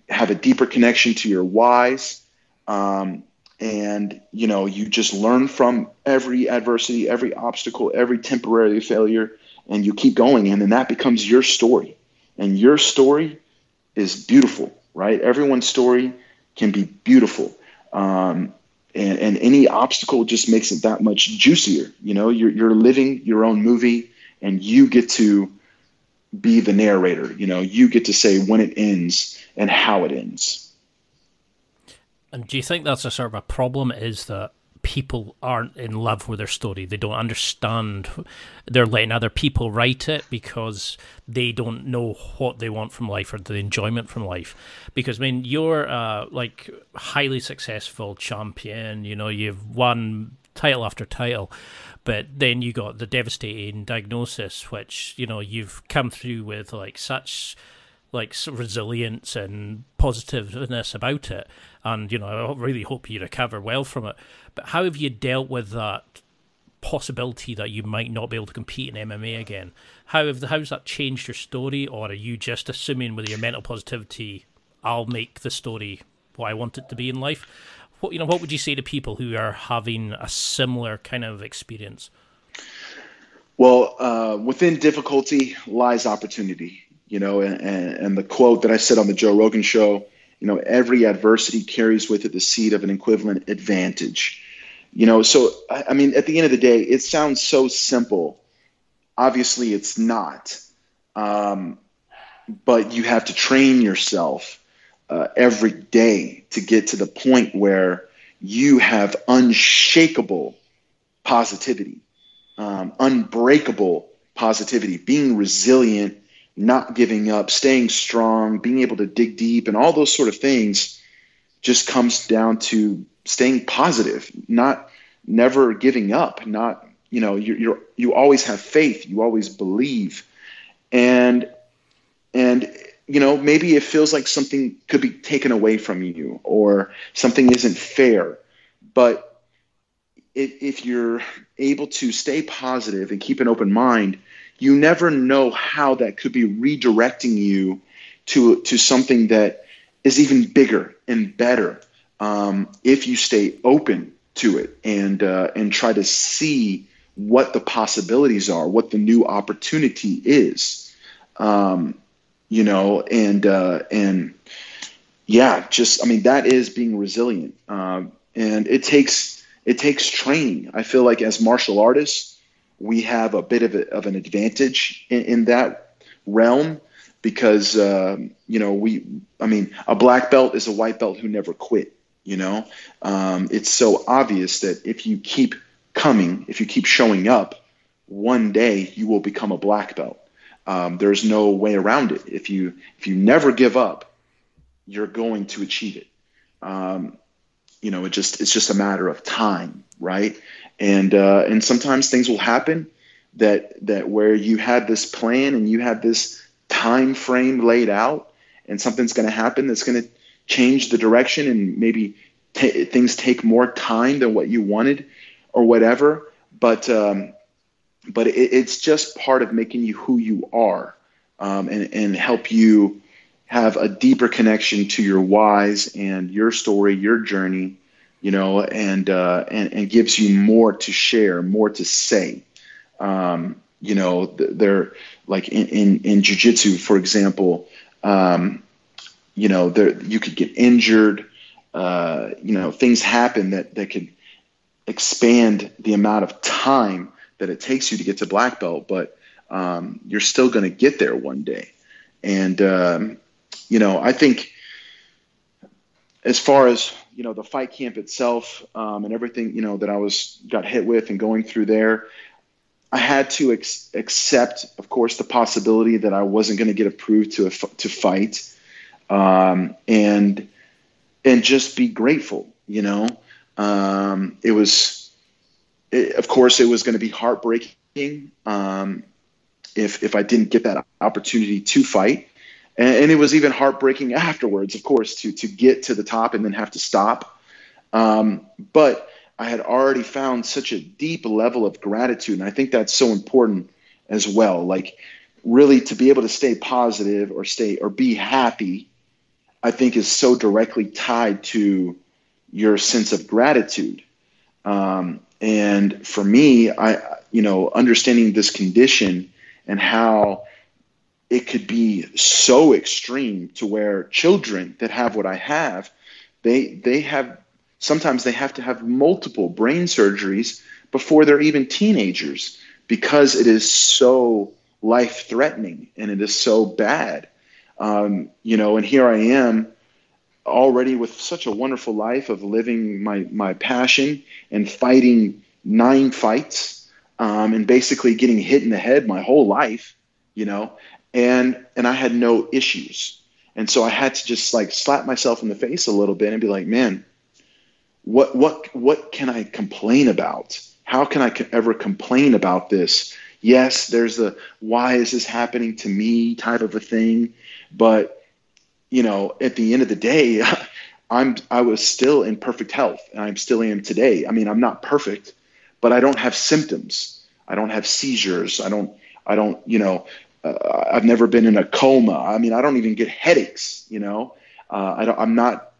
have a deeper connection to your whys um, and you know you just learn from every adversity every obstacle every temporary failure and you keep going. And then that becomes your story. And your story is beautiful right? Everyone's story can be beautiful. Um, and, and any obstacle just makes it that much juicier. You know you're, you're living your own movie and you get to be the narrator. You know you get to say when it ends and how it ends and do you think that's a sort of a problem? Is that people aren't in love with their story? They don't understand. They're letting other people write it because they don't know what they want from life or the enjoyment from life. Because I mean, you're uh, like highly successful champion. You know, you've won title after title but then you got the devastating diagnosis which you know you've come through with like such like resilience and positiveness about it. And, you know, I really hope you recover well from it. But how have you dealt with that possibility that you might not be able to compete in MMA again? How have how's that changed your story, or are you just assuming with your mental positivity, I'll make the story what I want it to be in life? What you know, what would you say to people who are having a similar kind of experience? Well, uh, within difficulty lies opportunity you know, and, and the quote that I said on the Joe Rogan show, you know, every adversity carries with it the seed of an equivalent advantage. You know, so I mean, at the end of the day, it sounds so simple. Obviously, it's not. Um, but you have to train yourself uh, every day to get to the point where you have unshakable positivity, um, unbreakable positivity, being resilient not giving up, staying strong, being able to dig deep, and all those sort of things just comes down to staying positive, not never giving up, not you know you're, you're you always have faith, you always believe, and and you know maybe it feels like something could be taken away from you or something isn't fair, but if, if you're able to stay positive and keep an open mind you never know how that could be redirecting you to to something that is even bigger and better um, if you stay open to it and uh, and try to see what the possibilities are, what the new opportunity is, um, you know, and uh, and yeah, just I mean that is being resilient, um, and it takes it takes training. I feel like as martial artists, we have a bit of, a, of an advantage in, in that realm because uh, you know we i mean a black belt is a white belt who never quit you know? Um, it's so obvious that if you keep coming if you keep showing up one day you will become a black belt. Um, there's no way around it. If you if you never give up you're going to achieve it. Um, you know it just it's just a matter of time right and uh, and sometimes things will happen that that where you had this plan and you had this time frame laid out and something's going to happen that's going to change the direction and maybe t- things take more time than what you wanted or whatever. But um, but it, it's just part of making you who you are um, and, and help you have a deeper connection to your whys and your story your journey you know, and uh, and and gives you more to share, more to say. Um, you know, they're like in in, in jujitsu, for example. Um, you know, there you could get injured. Uh, you know, things happen that that could expand the amount of time that it takes you to get to black belt, but um, you're still going to get there one day. And um, you know, I think as far as you know the fight camp itself um, and everything you know that I was got hit with and going through there, I had to ex- accept, of course, the possibility that I wasn't going to get approved to to fight, um, and and just be grateful. You know, um, it was, it, of course, it was going to be heartbreaking um, if if I didn't get that opportunity to fight, and, and, it was even heartbreaking afterwards, of course, to to get to the top and then have to stop. Um, but I had already found such a deep level of gratitude, and I think that's so important as well. Like really to be able to stay positive or stay or be happy, I think is so directly tied to your sense of gratitude. Um, and for me, I, you know, understanding this condition and how it could be so extreme to where children that have what I have, they they have sometimes they have to have multiple brain surgeries before they're even teenagers because it is so life threatening and it is so bad. Um, you know, and here I am already with such a wonderful life of living my, my passion and fighting nine fights um, and basically getting hit in the head my whole life, you know, and, and I had no issues. And so I had to just like slap myself in the face a little bit and be like, man, what, what, what can I complain about? How can I ever complain about this? yes, there's a why is this happening to me type of a thing, but you know, at the end of the day, I'm I was still in perfect health, and I'm still am today. I mean, I'm not perfect, but I don't have symptoms. I don't have seizures. I don't. I don't. You know, uh, I've never been in a coma. I mean, I don't even get headaches. You know, uh, I don't. I'm not.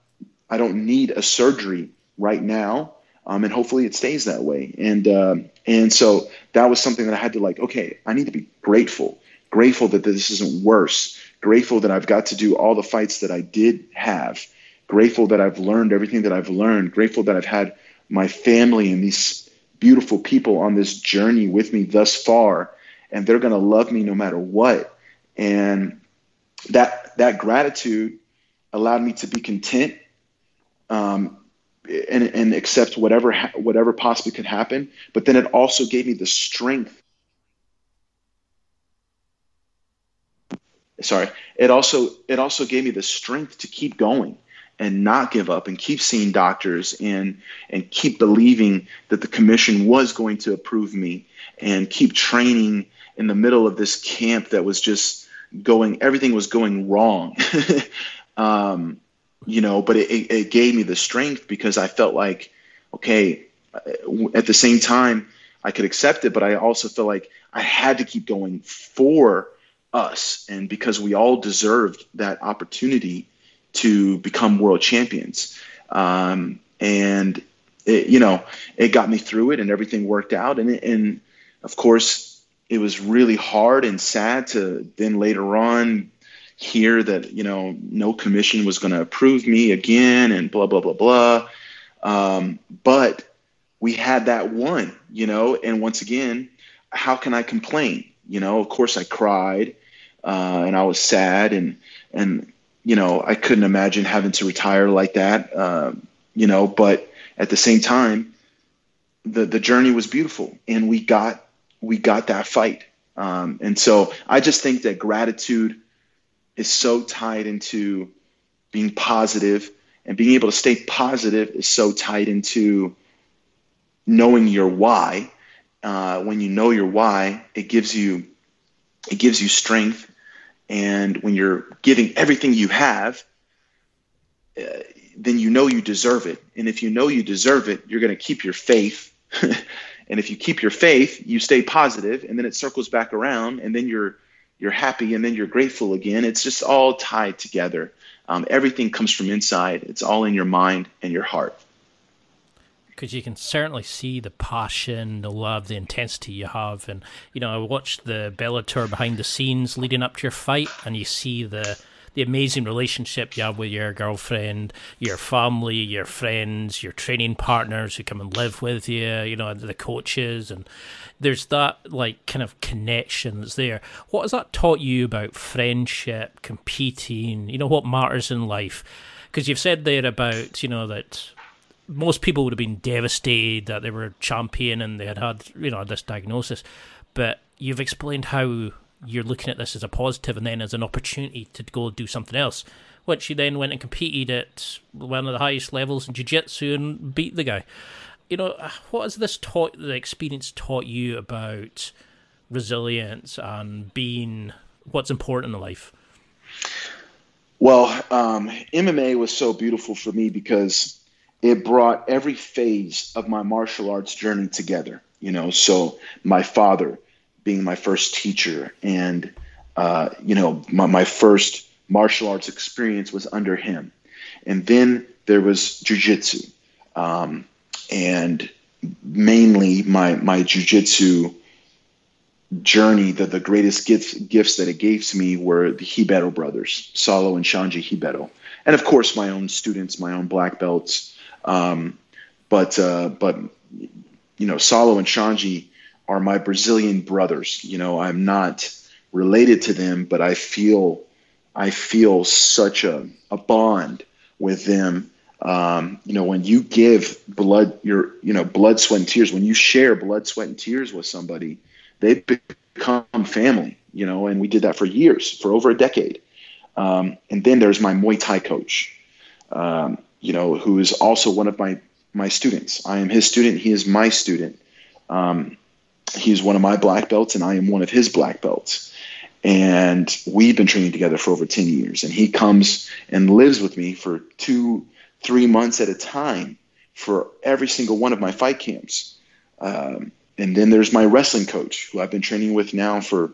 I don't need a surgery right now um, and hopefully it stays that way. And um, and so that was something that I had to like. Okay, I need to be grateful, grateful that this isn't worse, grateful that I've got to do all the fights that I did have, grateful that I've learned everything that I've learned, grateful that I've had my family and these beautiful people on this journey with me thus far, and they're going to love me no matter what. And that that gratitude allowed me to be content um, and, and accept whatever whatever possibly could happen. But then it also gave me the strength. Sorry, it also it also gave me the strength to keep going and not give up and keep seeing doctors and and keep believing that the commission was going to approve me and keep training in the middle of this camp that was just going everything was going wrong um, you know, but it, it gave me the strength because I felt like, okay, at the same time, I could accept it, but I also felt like I had to keep going for us and because we all deserved that opportunity to become world champions. Um, and it, you know, it got me through it and everything worked out. And, and of course, it was really hard and sad to then later on hear that you know no commission was going to approve me again and blah blah blah blah. Um, but we had that one you know and once again how can i complain? You know of course i cried uh, and i was sad and and you know i couldn't imagine having to retire like that uh, you know but at the same time the the journey was beautiful and we got we got that fight. Um, and so i just think that gratitude is so tied into being positive and being able to stay positive is so tied into knowing your why. Uh, when you know your why it gives you it gives you strength. And when you're giving everything you have uh, then you know you deserve it. And if you know you deserve it you're going to keep your faith and if you keep your faith you stay positive and then it circles back around and then you're you're happy and then you're grateful again. It's just all tied together. Um, everything comes from inside. It's all in your mind and your heart. Because you can certainly see the passion, the love, the intensity you have, and you know I watched the Bellator behind the scenes leading up to your fight, and you see the the amazing relationship you have with your girlfriend, your family, your friends, your training partners who come and live with you, you know, the coaches, and there's that like kind of connection that's there. What has that taught you about friendship, competing, you know, what matters in life? Because you've said there about, you know, that most people would have been devastated that they were champion and they had had, you know, this diagnosis. But you've explained how you're looking at this as a positive and then as an opportunity to go do something else. which he then went and competed at one of the highest levels in jiu-jitsu and beat the guy. You know, what has this taught, the experience taught you about resilience and being what's important in life? Well, um, MMA was so beautiful for me because it brought every phase of my martial arts journey together. You know, so my father being my first teacher, and uh, you know, my, my first martial arts experience was under him, and then there was jujitsu, um, and mainly my my jujitsu journey, the, the greatest gifts, gifts that it gave to me were the Ribeiro brothers, Saulo and Xande Ribeiro. And of course, my own students, my own black belts. Um, but, uh, but, you know, Saulo and Xande are my Brazilian brothers. You know, I'm not related to them, but I feel, I feel such a, a bond with them. Um, you know, when you give blood, your, you know, blood, sweat, and tears, when you share blood, sweat, and tears with somebody, they become family, you know, and we did that for years, for over a decade. Um, and then there's my Muay Thai coach, um, you know, who is also one of my my students. I am his student. He is my student. Um, he's one of my black belts, and I am one of his black belts. And we've been training together for over ten years. And he comes and lives with me for two, three months at a time for every single one of my fight camps. Um, and then there's my wrestling coach, who I've been training with now for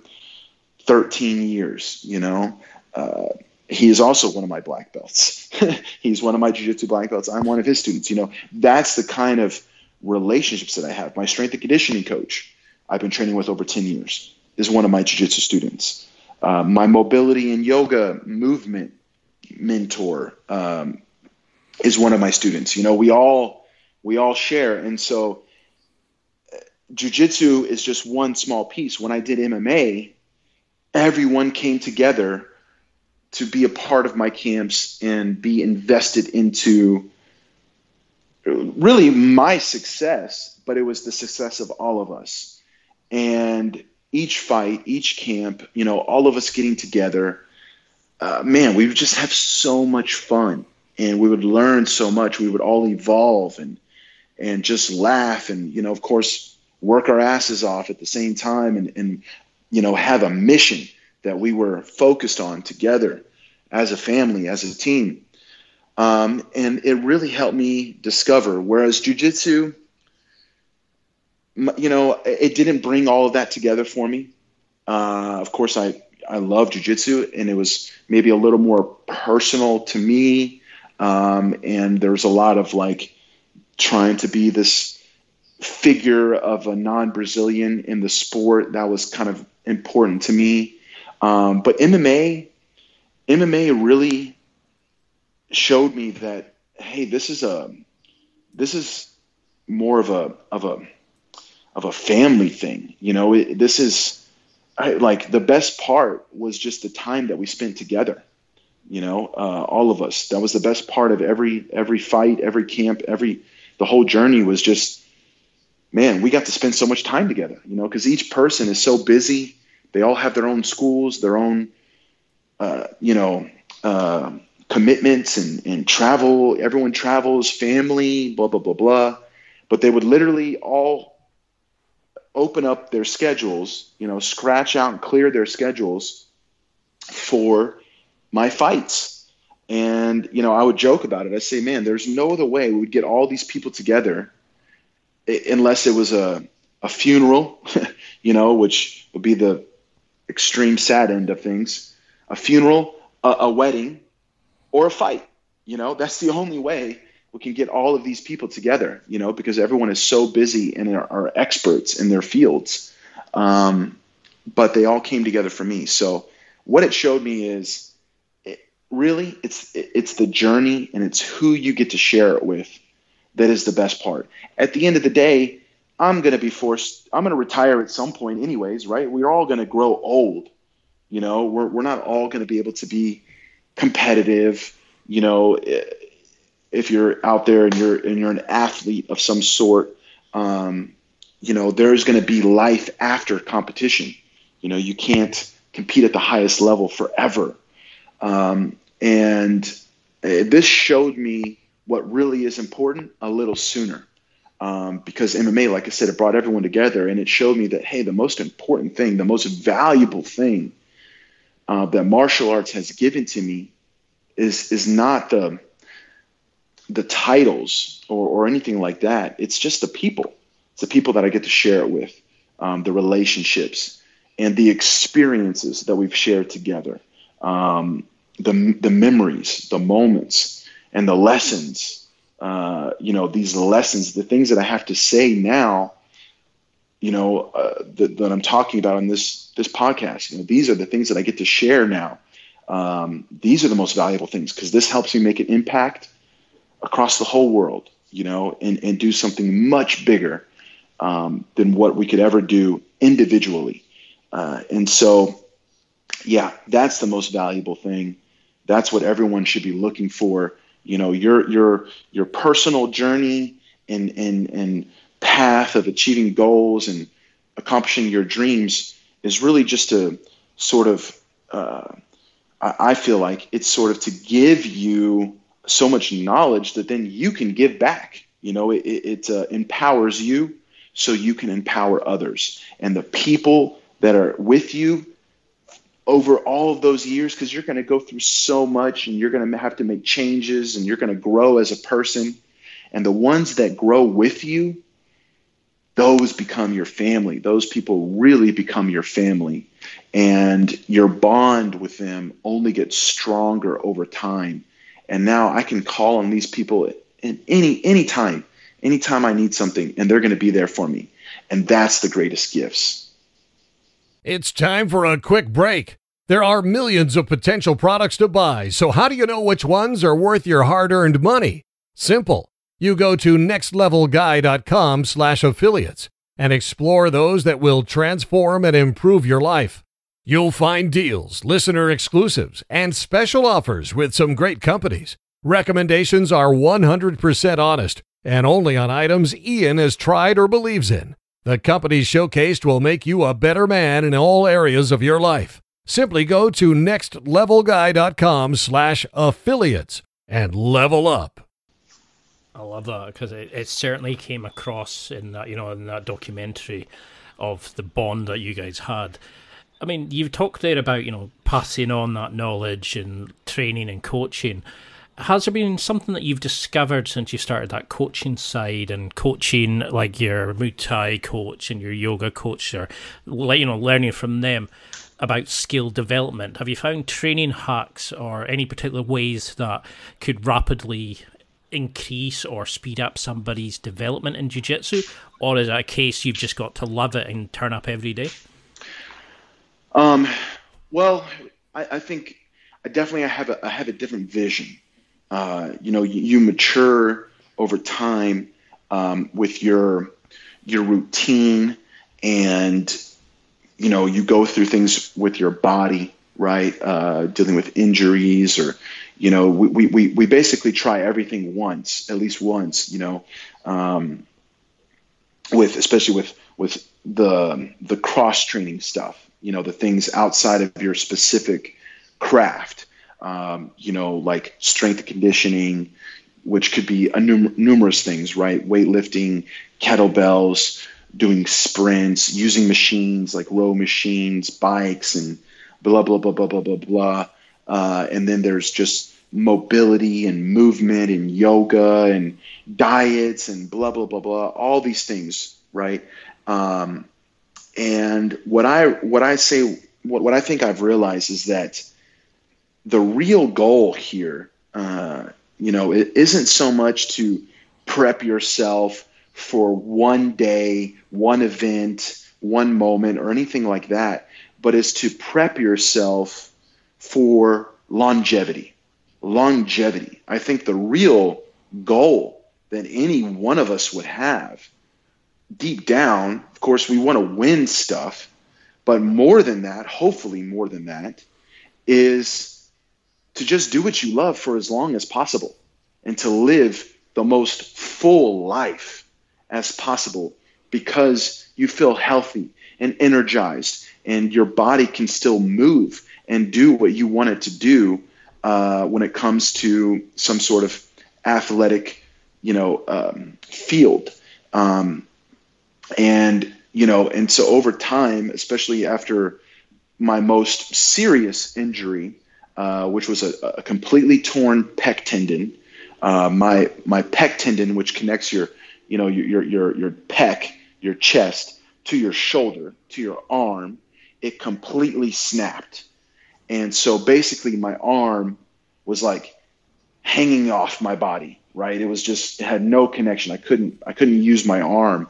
13 years. You know, uh, he is also one of my black belts. He's one of my jiu-jitsu black belts. I'm one of his students. You know, that's the kind of relationships that I have. My strength and conditioning coach, I've been training with over 10 years, is one of my jiu-jitsu students. Uh, my mobility and yoga movement mentor um, is one of my students. You know, we all we all share, and so jujitsu is just one small piece. When I did MMA, everyone came together to be a part of my camps and be invested into really my success, but it was the success of all of us. And each fight, each camp, you know, all of us getting together, uh, man, we would just have so much fun and we would learn so much. We would all evolve and and just laugh and you know, of course, work our asses off at the same time and, and you know have a mission that we were focused on together as a family as a team um, and it really helped me discover whereas jujitsu you know it didn't bring all of that together for me uh, of course i i love jujitsu and it was maybe a little more personal to me um, and there's a lot of like trying to be this figure of a non-Brazilian in the sport that was kind of important to me. Um, but MMA, MMA really showed me that hey, this is a this is more of a of a of a family thing. You know, it, this is I, like the best part was just the time that we spent together. You know, uh, all of us. That was the best part of every every fight, every camp, every the whole journey was just man, we got to spend so much time together, you know, because each person is so busy. They all have their own schools, their own, uh, you know, uh, commitments and, and travel. Everyone travels, family, blah, blah, blah, blah. But they would literally all open up their schedules, you know, scratch out and clear their schedules for my fights. And, you know, I would joke about it. I say, man, there's no other way we would get all these people together unless it was a, a funeral, you know, which would be the extreme sad end of things, a funeral, a, a wedding, or a fight. You know, that's the only way we can get all of these people together, you know, because everyone is so busy and are, are experts in their fields. Um, but they all came together for me. So what it showed me is it, really it's it's the journey and it's who you get to share it with that is the best part. At the end of the day, I'm going to be forced, I'm going to retire at some point, anyways, right? We're all going to grow old. You know, we're, we're not all going to be able to be competitive. You know, if you're out there and you're, and you're an athlete of some sort, um, you know, there's going to be life after competition. You know, you can't compete at the highest level forever. Um, and uh, this showed me what really is important a little sooner. Um, because MMA, like I said, it brought everyone together and it showed me that, hey, the most important thing, the most valuable thing uh, that martial arts has given to me is, is not the, the titles or, or anything like that. It's just the people. It's the people that I get to share it with, um, the relationships and the experiences that we've shared together, um, the, the memories, the moments, and the lessons. Uh, you know, these lessons, the things that I have to say now, you know, uh, that, that, I'm talking about on this this podcast. You know, these are the things that I get to share now. Um, these are the most valuable things because this helps me make an impact across the whole world. You know, and and do something much bigger um, than what we could ever do individually. Uh, and so, yeah, that's the most valuable thing. That's what everyone should be looking for. You know, your your your personal journey and and and path of achieving goals and accomplishing your dreams is really just a sort of. Uh, I feel like it's sort of to give you so much knowledge that then you can give back. You know, it, it uh, empowers you so you can empower others. And the people that are with you over all of those years because you're going to go through so much and you're going to have to make changes and you're going to grow as a person. And the ones that grow with you, those become your family. Those people really become your family. And your bond with them only gets stronger over time. And now I can call on these people at any any time, anytime I need something, and they're going to be there for me. And that's the greatest gifts. It's time for a quick break. There are millions of potential products to buy, so how do you know which ones are worth your hard-earned money? Simple. You go to nextlevelguy.com slash affiliates and explore those that will transform and improve your life. You'll find deals, listener exclusives, and special offers with some great companies. Recommendations are 100% honest and only on items Ian has tried or believes in. The companies showcased will make you a better man in all areas of your life. Simply go to nextlevelguy.com slash affiliates and level up. I love that because it, it certainly came across in that, you know, in that documentary of the bond that you guys had. I mean, you've talked there about, you know, passing on that knowledge and training and coaching has there been something that you've discovered since you started that coaching side and coaching like your Muay Thai coach and your yoga coach or you know learning from them about skill development? Have you found training hacks or any particular ways that could rapidly increase or speed up somebody's development in jiu-jitsu or is it a case you've just got to love it and turn up every day? Um, well, I, I think I definitely have a, I have a different vision. Uh, you know you, you, mature over time um, with your your routine and you know you go through things with your body right? Uh, dealing with injuries or you know we, we, we basically try everything once at least once you know? Um, with especially with with the the cross training stuff you know the things outside of your specific craft um, you know, like strength conditioning, which could be a num- numerous things, right? Weightlifting, kettlebells, doing sprints, using machines like row machines, bikes, and blah blah blah blah blah blah blah. Uh, and then there's just mobility and movement and yoga and diets and blah blah blah blah. All these things, right? Um, and what I what I say what what I think I've realized is that the real goal here, uh, you know, it isn't so much to prep yourself for one day, one event, one moment, or anything like that, but is to prep yourself for longevity. Longevity. I think the real goal that any one of us would have deep down, of course, we want to win stuff, but more than that, hopefully more than that, is to just do what you love for as long as possible and to live the most full life as possible because you feel healthy and energized and your body can still move and do what you want it to do uh, when it comes to some sort of athletic, you know, um, field. Um, and you know, and so over time, especially after my most serious injury, uh, which was a, a, completely torn pec tendon, uh, my my pec tendon, which connects your, you know, your your your pec, your chest to your shoulder to your arm, it completely snapped, and so basically my arm was like hanging off my body, right? It was just it had no connection. I couldn't I couldn't use my arm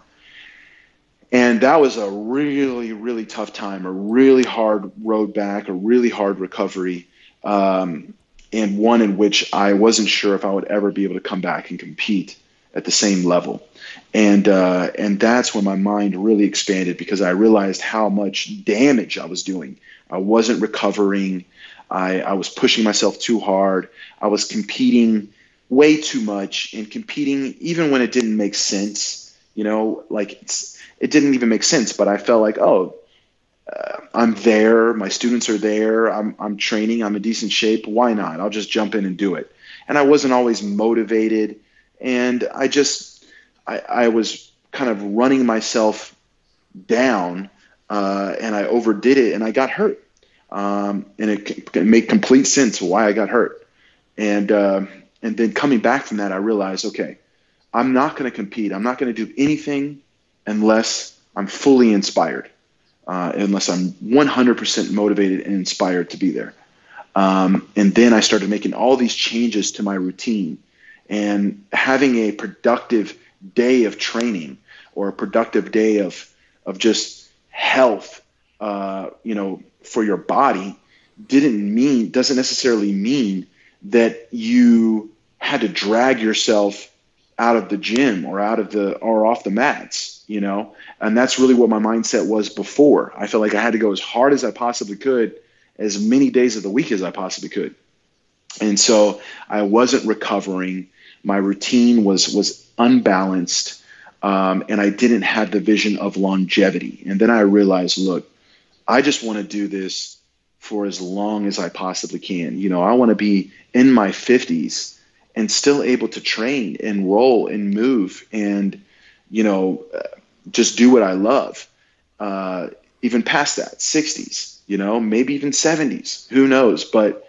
and that was a really, really tough time, a really hard road back, a really hard recovery, um, and one in which I wasn't sure if I would ever be able to come back and compete at the same level. And uh, and that's when my mind really expanded because I realized how much damage I was doing. I wasn't recovering. I, I was pushing myself too hard. I was competing way too much and competing even when it didn't make sense. You know, like it didn't even make sense. But I felt like, oh, uh, I'm there. My students are there. I'm, I'm training. I'm in decent shape. Why not? I'll just jump in and do it. And I wasn't always motivated. And I just, I, I was kind of running myself down uh, and I overdid it and I got hurt. Um, and it, it, made complete sense why I got hurt. And, uh, and then coming back from that, I realized, okay, I'm not going to compete. I'm not going to do anything unless I'm fully inspired, uh, unless I'm 100% motivated and inspired to be there. Um, and then I started making all these changes to my routine and having a productive day of training or a productive day of, of just health, uh, you know, for your body didn't mean, doesn't necessarily mean that you had to drag yourself out of the gym or out of the or off the mats you know? And that's really what my mindset was before. I felt like i had to go as hard as i possibly could as many days of the week as i possibly could. And so i wasn't recovering. My routine was was unbalanced um, and i didn't have the vision of longevity. And then i realized look i just want to do this for as long as i possibly can. You know i want to be in my 50s and still able to train and roll and move and you know uh, just do what I love. Uh, even past that, 60s, you know, maybe even 70s, who knows? But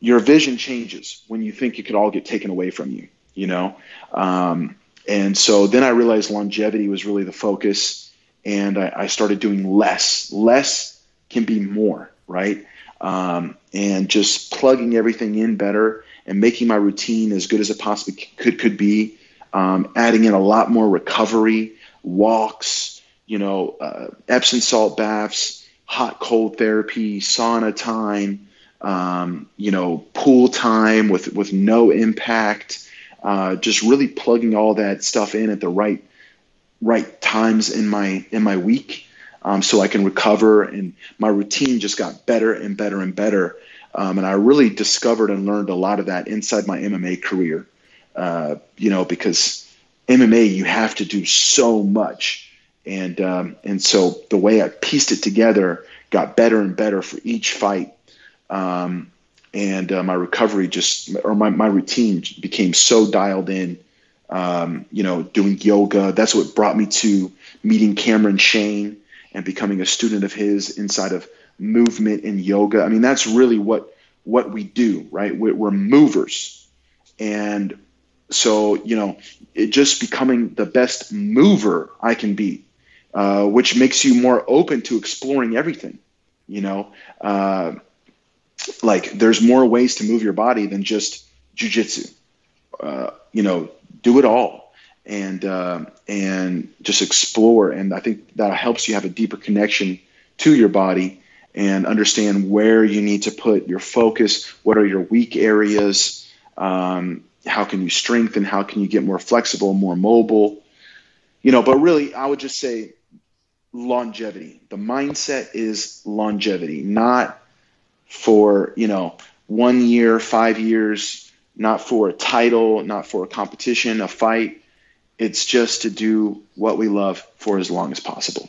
your vision changes when you think it could all get taken away from you, you know. Um, and so then I realized longevity was really the focus, and I, I started doing less. Less can be more, right? Um, and just plugging everything in better and making my routine as good as it possibly could could be. Um, adding in a lot more recovery, walks, you know, uh, Epsom salt baths, hot cold therapy, sauna time, um, you know, pool time with with no impact. Uh, just really plugging all that stuff in at the right right times in my in my week um, so I can recover. And my routine just got better and better and better. Um, and I really discovered and learned a lot of that inside my MMA career. Uh, you know, because MMA you have to do so much, and um, and so the way I pieced it together got better and better for each fight. Um, and uh, my recovery just or my, my routine became so dialed in um, you know doing yoga that's what brought me to meeting Cameron Shayne and becoming a student of his inside of movement and yoga. I mean, that's really what what we do, right? We're, we're movers, and so you know, it just becoming the best mover I can be, uh, which makes you more open to exploring everything. You know, uh, like there's more ways to move your body than just jujitsu. Uh, you know, do it all and uh, and just explore. And I think that helps you have a deeper connection to your body and understand where you need to put your focus. What are your weak areas? Um, how can you strengthen? How can you get more flexible, more mobile? You know, but really, I would just say longevity. The mindset is longevity, not for you know one year, five years, not for a title, not for a competition, a fight. It's just to do what we love for as long as possible.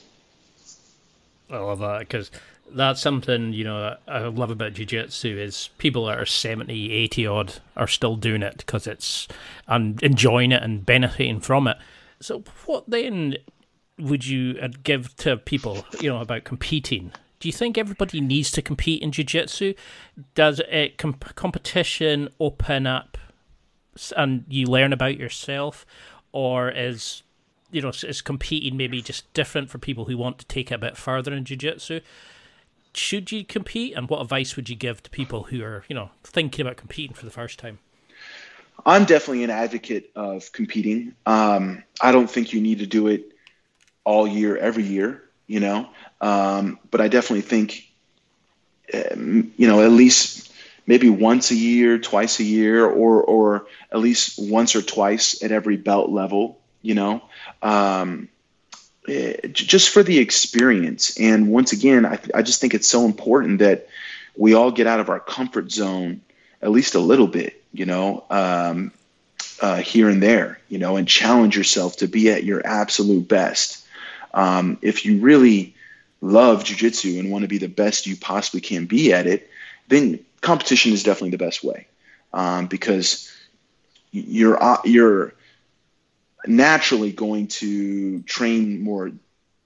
I love that because that's something you know I love about jiu-jitsu is people that are 70 80 odd are still doing it because it's and enjoying it and benefiting from it. So what then would you uh, give to people you know about competing? Do you think everybody needs to compete in jiu-jitsu? Does it comp- competition open up and you learn about yourself? Or is you know is competing maybe just different for people who want to take it a bit further in jiu-jitsu should you compete, and what advice would you give to people who are, you know, thinking about competing for the first time? I'm definitely an advocate of competing. Um, I don't think you need to do it all year, every year, you know, um, but I definitely think, um, you know, at least maybe once a year, twice a year, or or at least once or twice at every belt level, you know. Um, just for the experience. And once again, I, I just think it's so important that we all get out of our comfort zone at least a little bit, you know, um, uh, here and there, you know, and challenge yourself to be at your absolute best. Um, if you really love jujitsu and want to be the best you possibly can be at it, then competition is definitely the best way um, because you're uh, you're naturally going to train more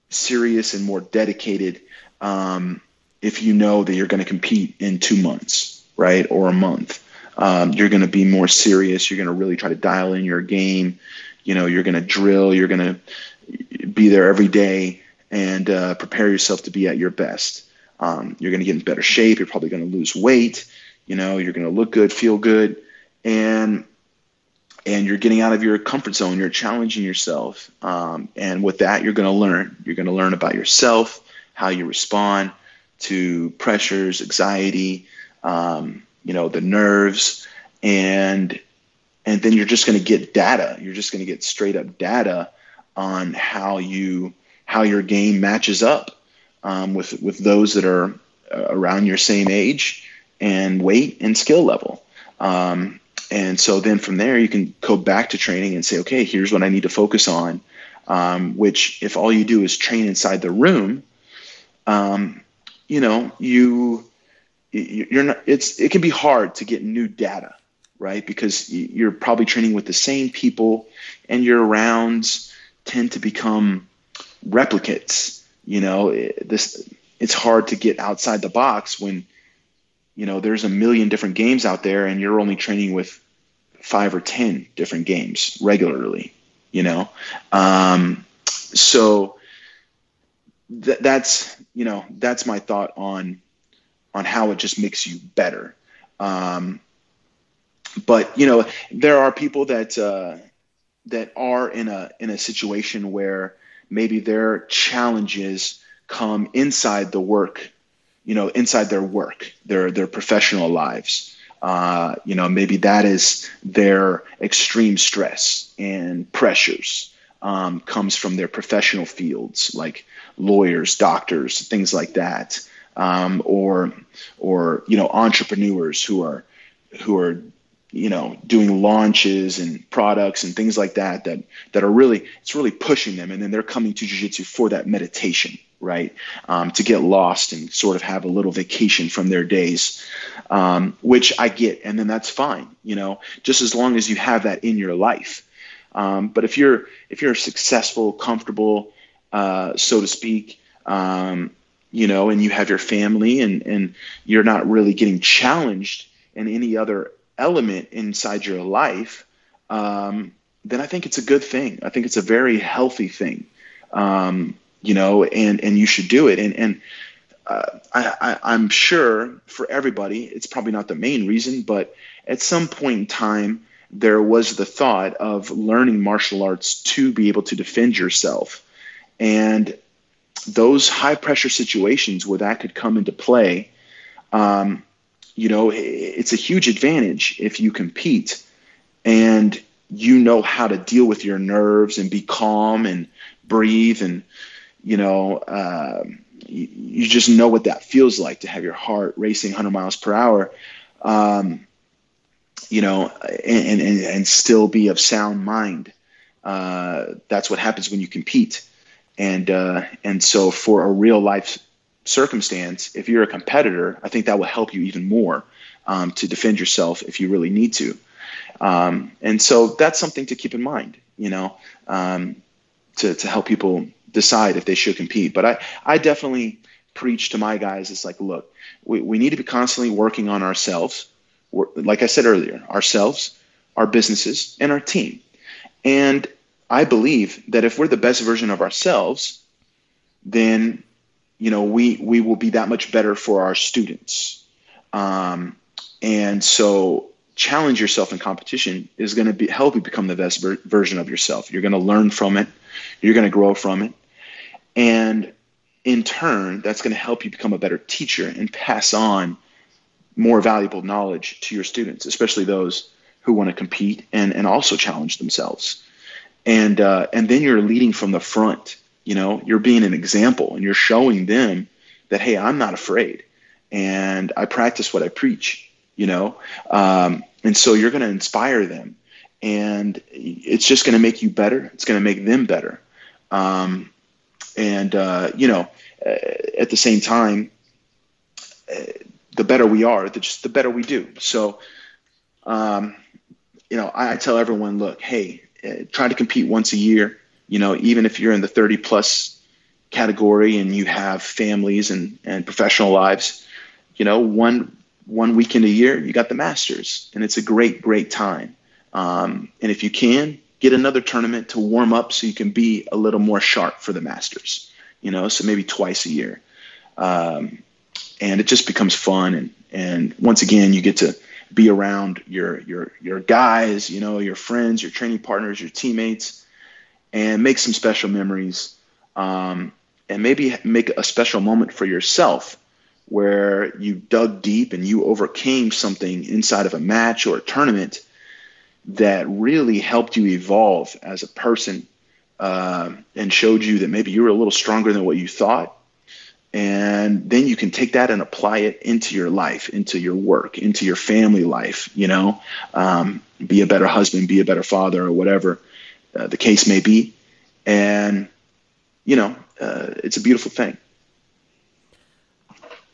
serious and more dedicated um, if you know that you're going to compete in two months, right, or a month. Um, you're going to be more serious. You're going to really try to dial in your game. You know, you're going to drill. You're going to be there every day and uh, prepare yourself to be at your best. Um, you're going to get in better shape. You're probably going to lose weight. You know, you're going to look good, feel good, and and you're getting out of your comfort zone. You're challenging yourself, um, and with that, you're going to learn. You're going to learn about yourself, how you respond to pressures, anxiety, um, you know, the nerves, and and then you're just going to get data. You're just going to get straight up data on how you how your game matches up um, with with those that are uh, around your same age and weight and skill level. Um, and so then from there, you can go back to training and say, okay, here's what I need to focus on. Um, which, if all you do is train inside the room, um, you know, you you're not. It's it can be hard to get new data, right? Because you're probably training with the same people, and your rounds tend to become replicates. You know, this it's hard to get outside the box when you know, there's a million different games out there and you're only training with five or 10 different games regularly, you know? Um, so th- that's, you know, that's my thought on, on how it just makes you better. Um, but you know, there are people that, uh, that are in a, in a situation where maybe their challenges come inside the work you know, inside their work, their their professional lives. Uh, you know, maybe that is their extreme stress and pressures um, comes from their professional fields, like lawyers, doctors, things like that, um, or or you know, entrepreneurs who are who are you know doing launches and products and things like that that that are really it's really pushing them and then they're coming to jiu-jitsu for that meditation right? Um, to get lost and sort of have a little vacation from their days, um, which I get, and then that's fine, you know, just as long as you have that in your life. Um, but if you're if you're successful, comfortable, uh, so to speak, um, you know, and you have your family, and and you're not really getting challenged in any other element inside your life, um, then I think it's a good thing. I think it's a very healthy thing. Um, you know, and and you should do it. And and uh, I, I, am sure for everybody, it's probably not the main reason, but at some point in time, there was the thought of learning martial arts to be able to defend yourself, and those high pressure situations where that could come into play. Um, you know, it's a huge advantage if you compete and you know how to deal with your nerves and be calm and breathe and you know, uh, you, you, just know what that feels like to have your heart racing 100 miles per hour, um, you know, and, and, and still be of sound mind. Uh, that's what happens when you compete. And, uh, and so for a real life circumstance, if you're a competitor, I think that will help you even more um, to defend yourself if you really need to. Um, and so that's something to keep in mind, you know, um, to, to help people decide if they should compete. But I, I definitely preach to my guys, it's like, look, we, we need to be constantly working on ourselves. We're, like I said earlier, ourselves, our businesses, and our team. And I believe that if we're the best version of ourselves, then you know we we will be that much better for our students. Um, and so challenge yourself in competition is going to be help you become the best ver- version of yourself. You're going to learn from it. You're going to grow from it. And in turn, that's going to help you become a better teacher and pass on more valuable knowledge to your students, especially those who want to compete and, and also challenge themselves. And uh, and then you're leading from the front. You know, you're being an example and you're showing them that hey, I'm not afraid, and I practice what I preach. You know, um, and so you're going to inspire them, and it's just going to make you better. It's going to make them better. Um, and uh, you know, uh, at the same time, uh, the better we are, the just the better we do. So, um, you know, I, I, tell everyone, look, hey, uh, try to compete once a year. You know, even if you're in the 30 plus category and you have families and, and professional lives, you know, one one weekend a year, you got the Masters, and it's a great, great time. Um, and if you can, get another tournament to warm up so you can be a little more sharp for the Masters. You know, so maybe twice a year, um, and it just becomes fun. And and once again, you get to be around your your your guys, you know, your friends, your training partners, your teammates, and make some special memories. Um, and maybe make a special moment for yourself where you dug deep and you overcame something inside of a match or a tournament that really helped you evolve as a person uh, and showed you that maybe you were a little stronger than what you thought. And then you can take that and apply it into your life into your work into your family life you know um, be a better husband be a better father or whatever uh, the case may be. And you know uh, it's a beautiful thing.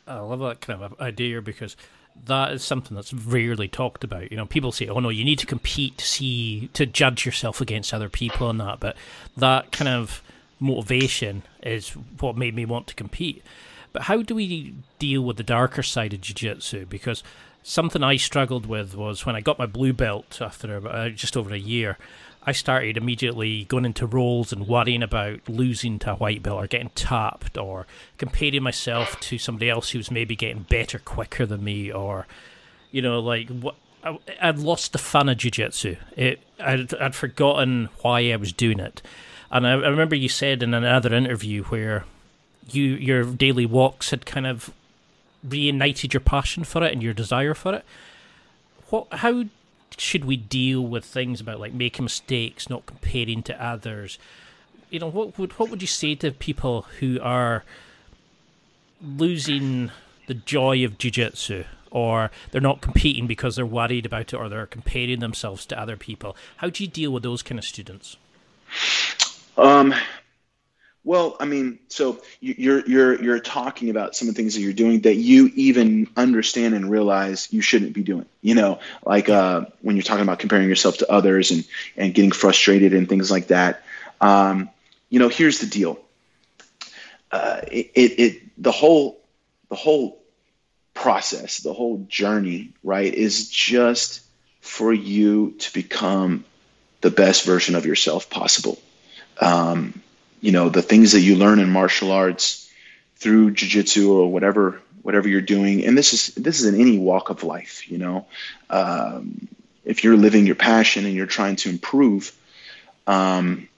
I love that kind of idea because that is something that's rarely talked about. You know, people say, "Oh no, you need to compete to see to judge yourself against other people and that," but that kind of motivation is what made me want to compete. But how do we deal with the darker side of jiu-jitsu? Because something I struggled with was when I got my blue belt after uh, just over a year, I started immediately going into rolls and worrying about losing to a white belt or getting tapped or comparing myself to somebody else who's maybe getting better quicker than me or, you know, like what. I, I'd lost the fun of jiu-jitsu. It, I'd, I'd forgotten why I was doing it. And I, I remember you said in another interview where you your daily walks had kind of reignited your passion for it and your desire for it. What how should we deal with things about like making mistakes, not comparing to others? You know, what would what would you say to people who are losing the joy of jiu-jitsu or they're not competing because they're worried about it or they're comparing themselves to other people? How do you deal with those kind of students? Um, well, I mean, so you're you're you're talking about some of the things that you're doing that you even understand and realize you shouldn't be doing. You know, like uh, when you're talking about comparing yourself to others and and getting frustrated and things like that. Um, you know, here's the deal. Uh, it, it, it the whole the whole process, the whole journey, right, is just for you to become the best version of yourself possible um, you know the things that you learn in martial arts through jiu-jitsu or whatever whatever you're doing. And this is this is in any walk of life you know? Um, if you're living your passion and you're trying to improve um,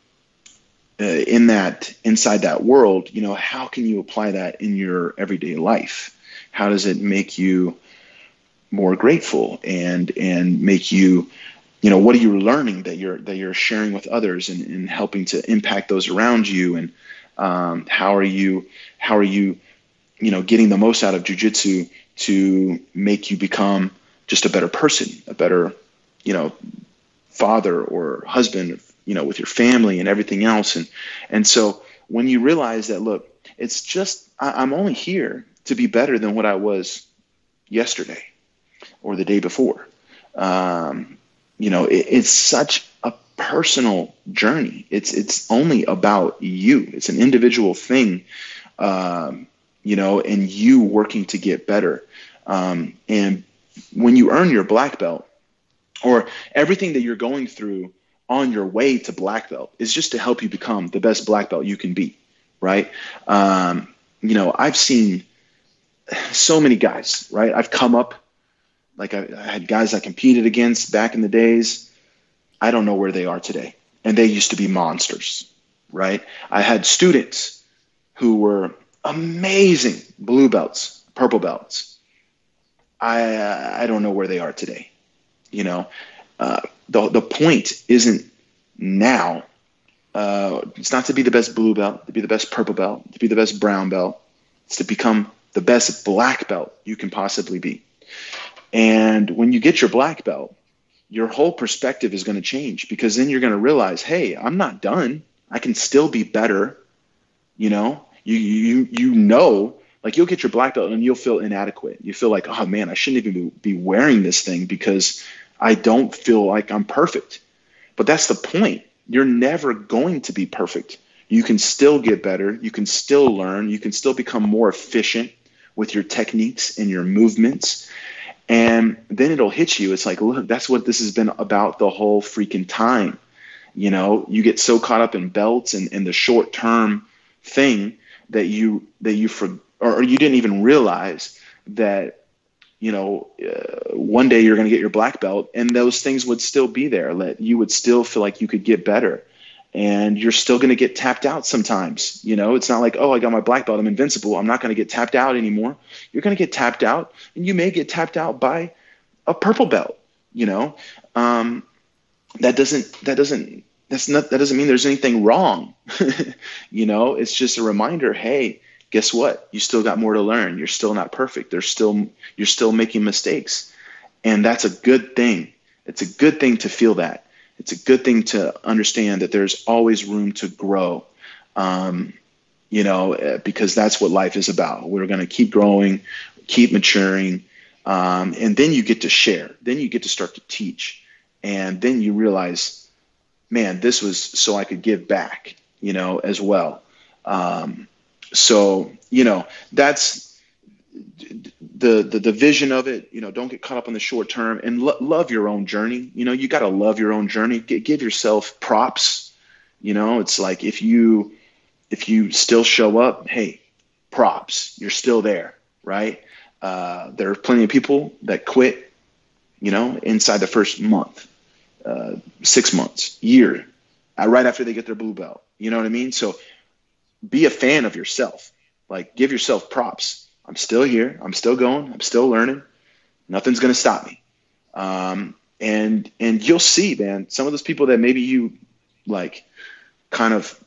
uh, in that inside that world you know how can you apply that in your everyday life? How does it make you more grateful and and make you you know what are you learning that you're that you're sharing with others and, and helping to impact those around you and um, how are you how are you you know getting the most out of jujitsu to make you become just a better person a better you know father or husband you know with your family and everything else and and so when you realize that look It's just I, am only here to be better than what I was yesterday or the day before. Um, you know, it, it's such a personal journey. It's it's only about you. It's an individual thing, um, you know, and you working to get better. Um, and when you earn your black belt, or everything that you're going through on your way to black belt is just to help you become the best black belt you can be, right? Um, you know, I've seen so many guys, right? I've come up, like I, I had guys I competed against back in the days. I don't know where they are today. And they used to be monsters, right? I had students who were amazing blue belts, purple belts. I, uh, I don't know where they are today. You know, uh, the, the point isn't now. Uh, it's not to be the best blue belt, to be the best purple belt, to be the best brown belt. It's to become the best black belt you can possibly be. And when you get your black belt, your whole perspective is going to change because then you're going to realize, hey, I'm not done. I can still be better. You know, you you you know, like you'll get your black belt and you'll feel inadequate. You feel like, oh man, I shouldn't even be wearing this thing because I don't feel like I'm perfect. But that's the point. You're never going to be perfect. You can still get better. You can still learn. You can still become more efficient with your techniques and your movements. And then it'll hit you. It's like, look, that's what this has been about the whole freaking time. You know, you get so caught up in belts and, and the short term thing that you that you for or you didn't even realize that you know uh, one day you're going to get your black belt and those things would still be there that you would still feel like you could get better and you're still going to get tapped out sometimes. You know, it's not like, oh, I got my black belt, I'm invincible. I'm not going to get tapped out anymore. You're going to get tapped out, and you may get tapped out by a purple belt. You know, um, that doesn't that doesn't that's not that doesn't mean there's anything wrong. you know, it's just a reminder. Hey, guess what? You still got more to learn. You're still not perfect. There's still you're still making mistakes, and that's a good thing. It's a good thing to feel that it's a good thing to understand that there's always room to grow. Um, you know, eh, because that's what life is about. We're going to keep growing, keep maturing, um, and then you get to share. Then you get to start to teach, and then you realize, man, this was so I could give back. You know, as well. Um, so you know, that's the, the the vision of it you know don't get caught up on the short term and lo- love your own journey. You know you got to love your own journey. G- give yourself props. You know it's like if you if you still show up hey props you're still there right? Uh, there are plenty of people that quit you know inside the first month uh, six months year uh, right after they get their blue belt. You know what i mean? So be a fan of yourself. Like give yourself props I'm still here. I'm still going. I'm still learning. Nothing's going to stop me. Um, and and you'll see, man. Some of those people that maybe you like, kind of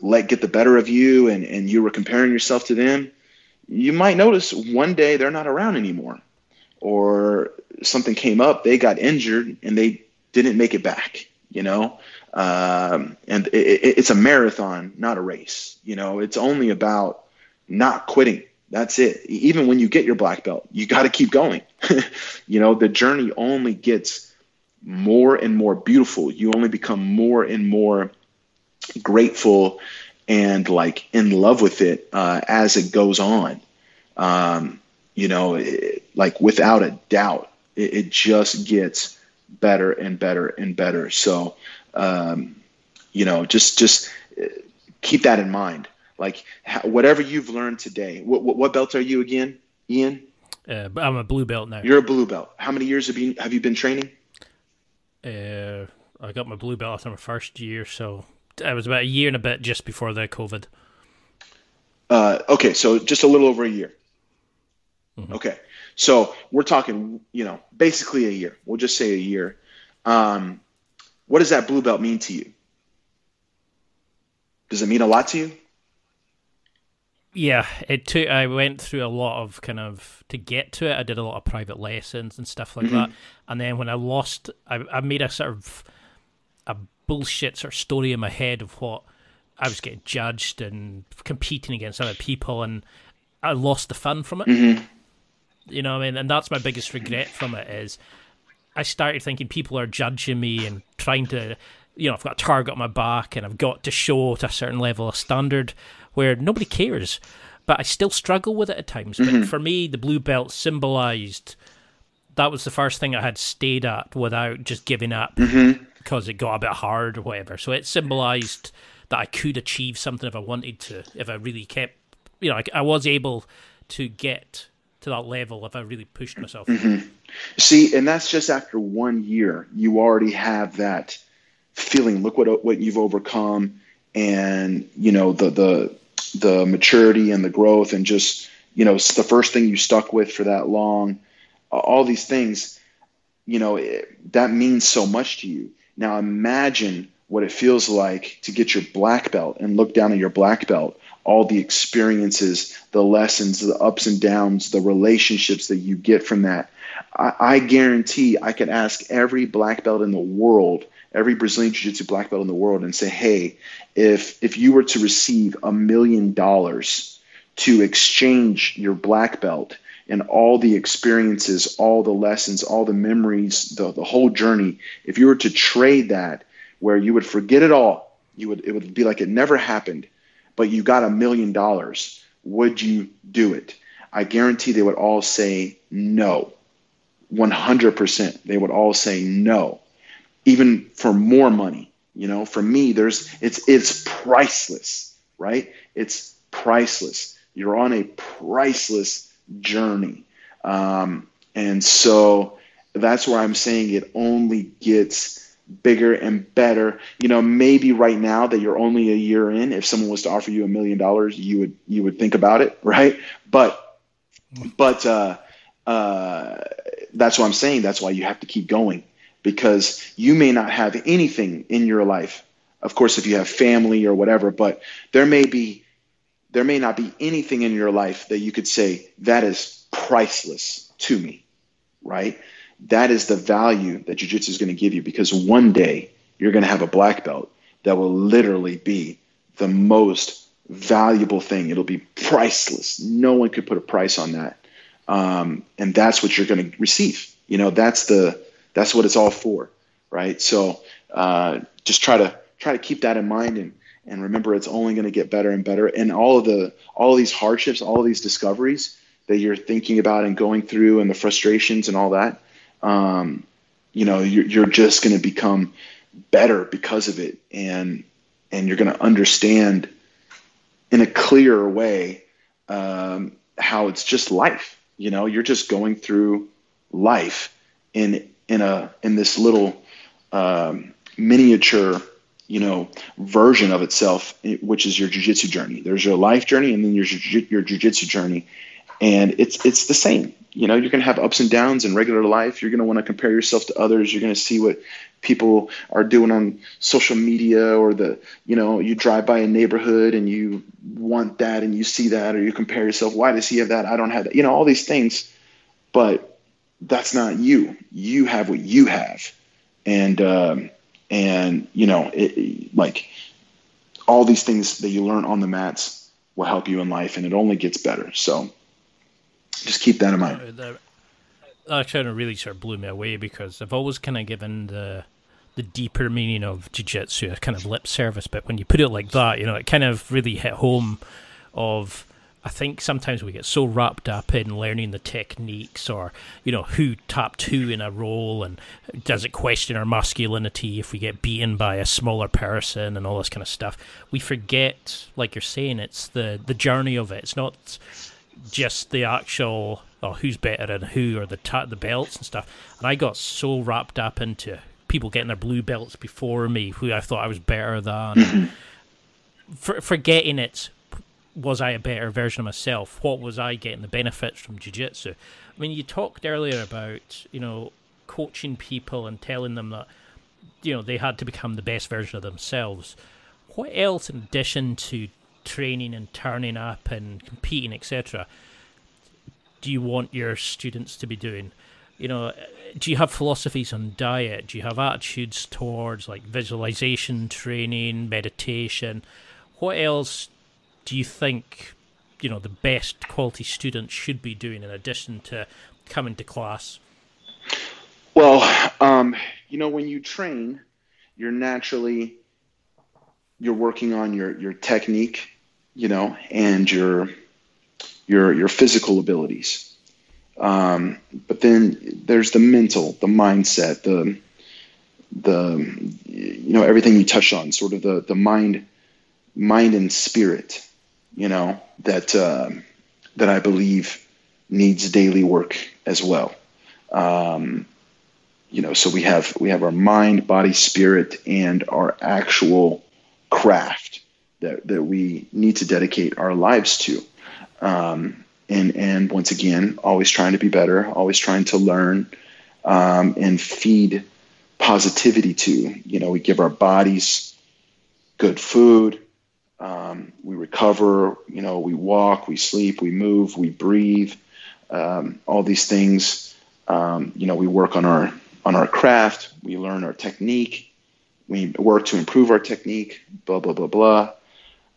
let get the better of you, and and you were comparing yourself to them. You might notice one day they're not around anymore, or something came up, they got injured, and they didn't make it back. You know, um, and it, it, it's a marathon, not a race. You know, it's only about not quitting that's it. Even when you get your black belt, you got to keep going. you know, the journey only gets more and more beautiful. You only become more and more grateful and like in love with it uh, as it goes on. Um, you know, it, like without a doubt, it, it, just gets better and better and better. So, um, you know, just just uh, keep that in mind. Like whatever you've learned today. What, what, what belt are you again, Ian? Uh, I'm a blue belt now. You're a blue belt. How many years have you have you been training? Uh, I got my blue belt after my first year, so I was about a year and a bit just before the COVID. Uh, okay, so just a little over a year. Mm-hmm. Okay, so we're talking, you know, basically a year. We'll just say a year. Um, what does that blue belt mean to you? Does it mean a lot to you? Yeah, it took. I went through a lot of kind of to get to it. I did a lot of private lessons and stuff like mm-hmm. that. And then when I lost, I, I made a sort of a bullshit sort of story in my head of what I was getting judged and competing against other people, and I lost the fun from it. Mm-hmm. You know, what I mean, and that's my biggest regret from it is I started thinking people are judging me and trying to, you know, I've got a target on my back and I've got to show to a certain level of standard where nobody cares. But I still struggle with it at times. Mm-hmm. But for me, the blue belt symbolized that was the first thing I had stayed at without just giving up mm-hmm. because it got a bit hard or whatever. So it symbolized that I could achieve something if I wanted to, if I really kept, you know, I, I was able to get to that level if I really pushed myself. Mm-hmm. See, and that's just after one year. You already have that feeling. Look what what you've overcome, and you know the the the maturity and the growth, and just you know it's the first thing you stuck with for that long. All these things, you know, it, that means so much to you. Now imagine what it feels like to get your black belt and look down at your black belt all the experiences, the lessons, the ups and downs, the relationships that you get from that. I, I guarantee I could ask every black belt in the world, every Brazilian Jiu Jitsu black belt in the world, and say, hey, if if you were to receive a million dollars to exchange your black belt and all the experiences, all the lessons, all the memories, the, the whole journey, if you were to trade that where you would forget it all, you would it would be like it never happened but you got a million dollars, would you do it? I guarantee they would all say no. 100%. They would all say no. Even for more money, you know, for me there's it's it's priceless, right? It's priceless. You're on a priceless journey. Um, and so that's where I'm saying it only gets bigger and better. You know, maybe right now that you're only a year in, if someone was to offer you a million dollars, you would you would think about it, right? But but uh, uh, that's what I'm saying. That's why you have to keep going because you may not have anything in your life. Of course, if you have family or whatever, but there may be there may not be anything in your life that you could say that is priceless to me, right? that is the value that jujitsu is going to give you because one day you're going to have a black belt that will literally be the most valuable thing. It'll be priceless. No one could put a price on that. Um, and that's what you're going to receive. You know, that's the that's what it's all for, right? So uh, just try to try to keep that in mind and and remember it's only going to get better and better. And all of the all of these hardships, all of these discoveries that you're thinking about and going through, and the frustrations and all that, um, you know, you're, you're just going to become better because of it. And, and you're going to understand in a clearer way um, how it's just life. You know, you're just going through life in, in a, in this little um, miniature, you know, version of itself, which is your jujitsu journey. There's your life journey and then your, your jujitsu journey. And it's, it's the same. You know you're going to have ups and downs in regular life. You're going to want to compare yourself to others. You're going to see what people are doing on social media or the you know you drive by a neighborhood and you want that and you see that or you compare yourself. Why does he have that? I don't have that. You know all these things. But that's not you. You have what you have. And um, and you know it, like all these things that you learn on the mats will help you in life and it only gets better. So just keep that in mind. Uh, that of really sort of blew me away because I've always kind of given the the deeper meaning of jiu-jitsu a kind of lip service, but when you put it like that, you know, it kind of really hit home of I think sometimes we get so wrapped up in learning the techniques or, you know, who tapped who in a roll and does it question our masculinity if we get beaten by a smaller person and all this kind of stuff. We forget, like you're saying, it's the, the journey of it. It's not just the actual or who's better and who or the ta- the belts and stuff. And I got so wrapped up into people getting their blue belts before me, who I thought I was better than, for, forgetting it. Was I a better version of myself? What was I getting the benefits from jiu-jitsu? I mean, you talked earlier about you know coaching people and telling them that you know they had to become the best version of themselves. What else, in addition to training and turning up and competing, etc., do you want your students to be doing? You know, do you have philosophies on diet? Do you have attitudes towards like visualization training, meditation? what else do you think you know the best quality students should be doing in addition to coming to class? Well, um, you know, when you train, you're naturally you're working on your your technique, you know, and your your your physical abilities. Um, but then there's the mental, the mindset, the the you know everything you touch on, sort of the the mind mind and spirit, you know that uh, that I believe needs daily work as well. Um, you know, so we have we have our mind, body, spirit, and our actual craft that that we need to dedicate our lives to. Um, and and once again, always trying to be better, always trying to learn um, and feed positivity to. You know, we give our bodies good food, um, we recover. You know, we walk, we sleep, we move, we breathe. Um, all these things. Um, you know, we work on our on our craft. We learn our technique. We work to improve our technique. Blah blah blah blah.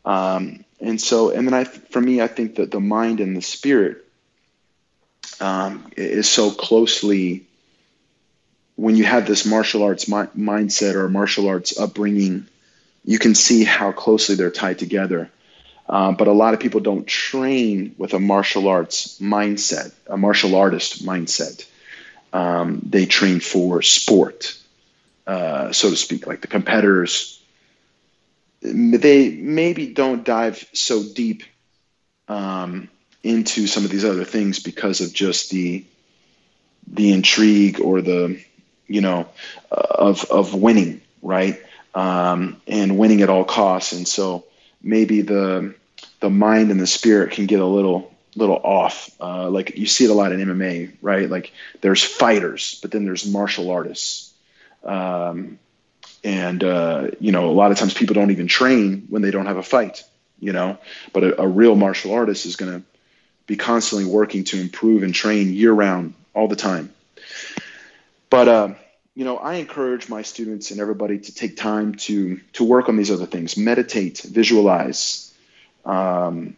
Um, and so, and then I, for me, I think that the mind and the spirit um, is so closely. When you have this martial arts mi- mindset or martial arts upbringing, you can see how closely they're tied together. Uh, but a lot of people don't train with a martial arts mindset, a martial artist mindset. Um, they train for sport, uh, so to speak, like the competitors. They maybe don't dive so deep um, into some of these other things because of just the the intrigue or the you know uh, of of winning, right? Um, and winning at all costs. And so maybe the the mind and the spirit can get a little little off. Uh, like you see it a lot in MMA, right? Like there's fighters, but then there's martial artists. Um, and uh, you know, a lot of times people don't even train when they don't have a fight. You know, but a, a real martial artist is going to be constantly working to improve and train year round, all the time. But uh, you know, I encourage my students and everybody to take time to to work on these other things, meditate, visualize. Um,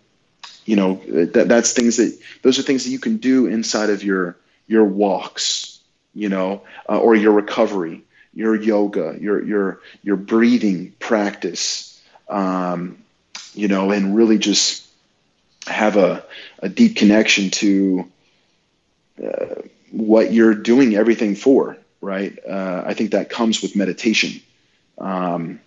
you know, that that's things that those are things that you can do inside of your your walks, you know, uh, or your recovery, your yoga, your your your breathing practice, um, you know, and really just have a a deep connection to uh, what you're doing everything for right? Uh, I think that comes with meditation. Um,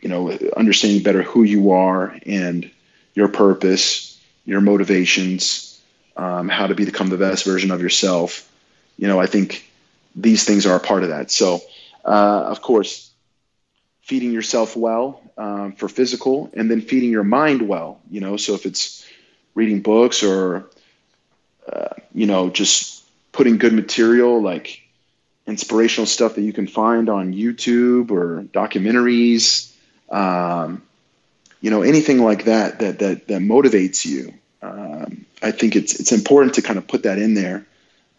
you know, understanding better who you are and your purpose, your motivations, um, how to become the best version of yourself. You know, I think these things are a part of that. So, uh, of course, feeding yourself well um, for physical, and then feeding your mind well. You know, so if it's reading books or uh, you know just putting good material like inspirational stuff that you can find on YouTube or documentaries, um, you know, anything like that that that that motivates you. Um, I think it's it's important to kind of put that in there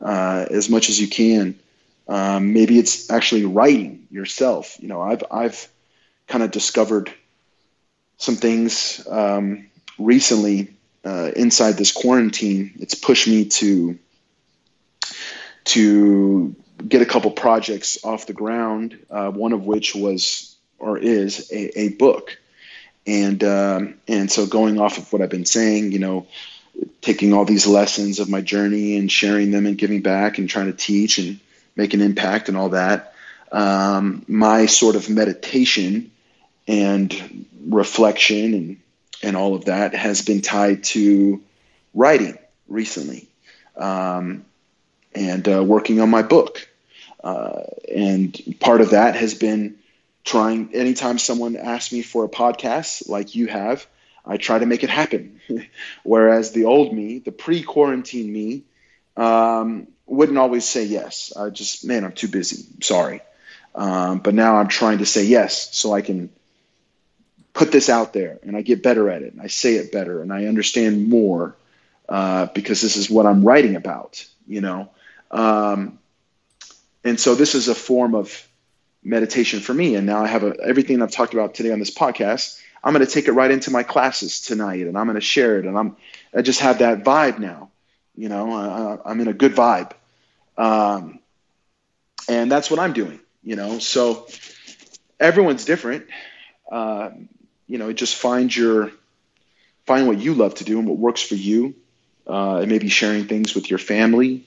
uh, as much as you can. Um, maybe it's actually writing yourself. You know, I've I've kind of discovered some things um, recently uh, inside this quarantine. It's pushed me to to get a couple projects off the ground. Uh, one of which was or is a, a book, and um, and so going off of what I've been saying, you know, taking all these lessons of my journey and sharing them and giving back and trying to teach and make an impact and all that. Um, my sort of meditation and reflection and and all of that has been tied to writing recently. Um, and uh, working on my book. Uh, and part of that has been trying, anytime someone asks me for a podcast like you have, I try to make it happen. Whereas the old me, the pre quarantine me, um, wouldn't always say yes. I just, man, I'm too busy. sorry. Um, but now I'm trying to say yes so I can put this out there and I get better at it and I say it better and I understand more uh, because this is what I'm writing about, you know. Um, and so this is a form of meditation for me. And now I have a, everything I've talked about today on this podcast. I'm going to take it right into my classes tonight, and I'm going to share it, and I'm I just have that vibe now. You know, I'm in a good vibe, um, and that's what I'm doing. You know, so everyone's different. Uh, you know, just find your find what you love to do and what works for you. Uh, and maybe sharing things with your family.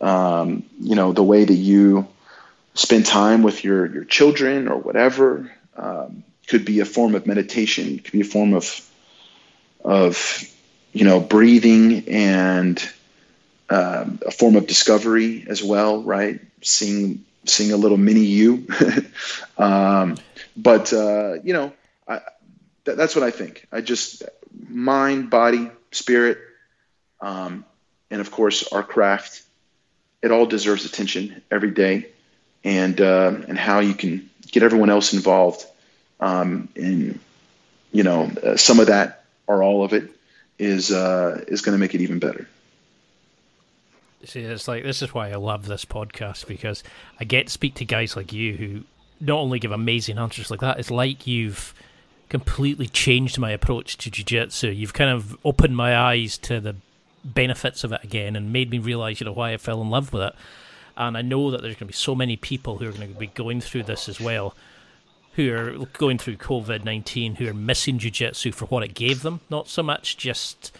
Um, you know, the way that you spend time with your your children or whatever um, could be a form of meditation. Could be a form of of you know breathing and um, a form of discovery as well, right? Seeing seeing a little mini you. um, but uh, you know, I, th- that's what I think. I just mind, body, spirit, um, and of course our craft. It all deserves attention every day, and uh, and how you can get everyone else involved. Um, and you know, uh, some of that or all of it is uh, is going to make it even better. See, it's like this is why I love this podcast because I get to speak to guys like you who not only give amazing answers like that. It's like you've completely changed my approach to jiu-jitsu. You've kind of opened my eyes to the benefits of it again and made me realize, you know, why I fell in love with it. And I know that there's going to be so many people who are going to be going through this as well, who are going through COVID 19, who are missing jiu jitsu for what it gave them. Not so much just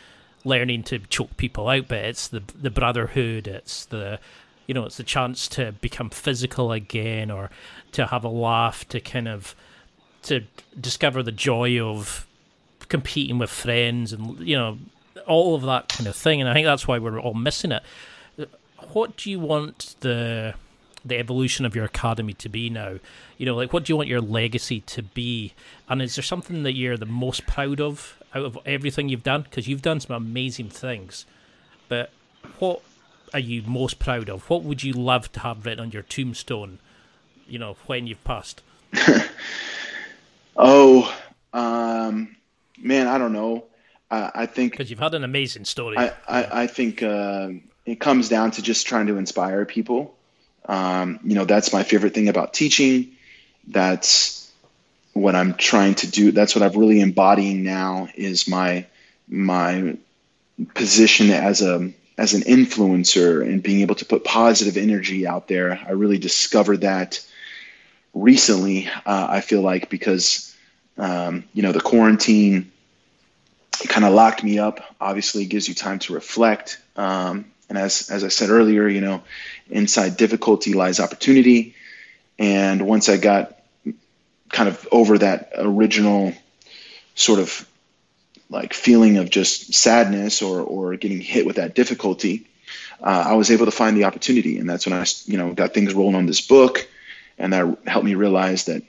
learning to choke people out, but it's the the brotherhood, it's the you know, it's the chance to become physical again or to have a laugh, to kind of to discover the joy of competing with friends and you know all of that kind of thing and i think that's why we're all missing it. What do you want the the evolution of your academy to be now? You know like what do you want your legacy to be? And is there something that you're the most proud of out of everything you've done? Because you've done some amazing things but what are you most proud of? What would you love to have written on your tombstone you know when you've passed? Oh um man i don't know i, I think because you've had an amazing story. I i, I think uh, it comes down to just trying to inspire people. Um, you know that's my favorite thing about teaching. That's what i'm trying to do. That's what i'm really embodying now is my my position as a as an influencer and being able to put positive energy out there. I really discovered that recently uh, i feel like because um, you know the quarantine kind of locked me up. Obviously it gives you time to reflect um, and as as I said earlier, you know, inside difficulty lies opportunity. And once I got kind of over that original sort of like feeling of just sadness or or getting hit with that difficulty, uh, I was able to find the opportunity, and that's when I you know got things rolling on this book, and that helped me realize that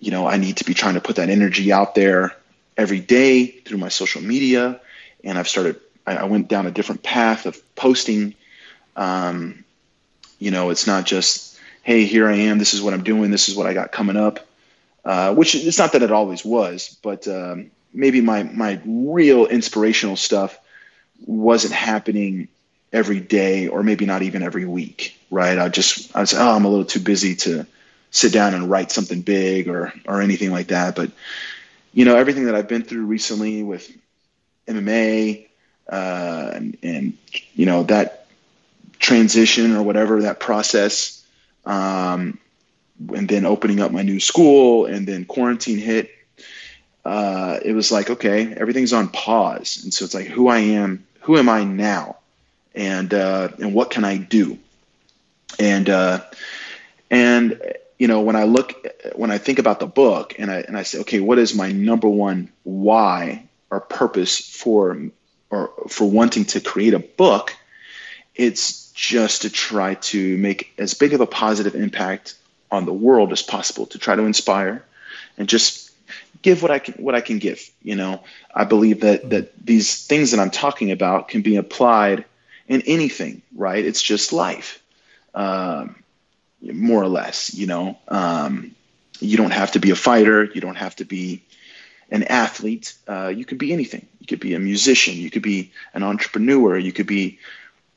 you know I need to be trying to put that energy out there every day through my social media, and I've started I, went down a different path of posting. Um, you know, it's not just, hey, here I am. This is what I'm doing. This is what I got coming up. Uh, which it's not that it always was, but um, maybe my my real inspirational stuff wasn't happening every day, or maybe not even every week. Right? I just I was oh, I'm a little too busy to sit down and write something big or or anything like that. But you know, everything that I've been through recently with MMA, uh, and, and, you know that transition or whatever that process, um, and then opening up my new school, and then quarantine hit. Uh, it was like okay, everything's on pause, and so it's like who I am, who am I now, and uh, and what can I do, and uh, and you know when I look when I think about the book and I and I say okay, what is my number one why or purpose for or for wanting to create a book, it's just to try to make as big of a positive impact on the world as possible, to try to inspire and just give what I can what I can give. You know, I believe that that these things that I'm talking about can be applied in anything, right? It's just life, um, more or less. You know, um, you don't have to be a fighter. You don't have to be an athlete. Uh, you could be anything. You could be a musician. You could be an entrepreneur. You could be,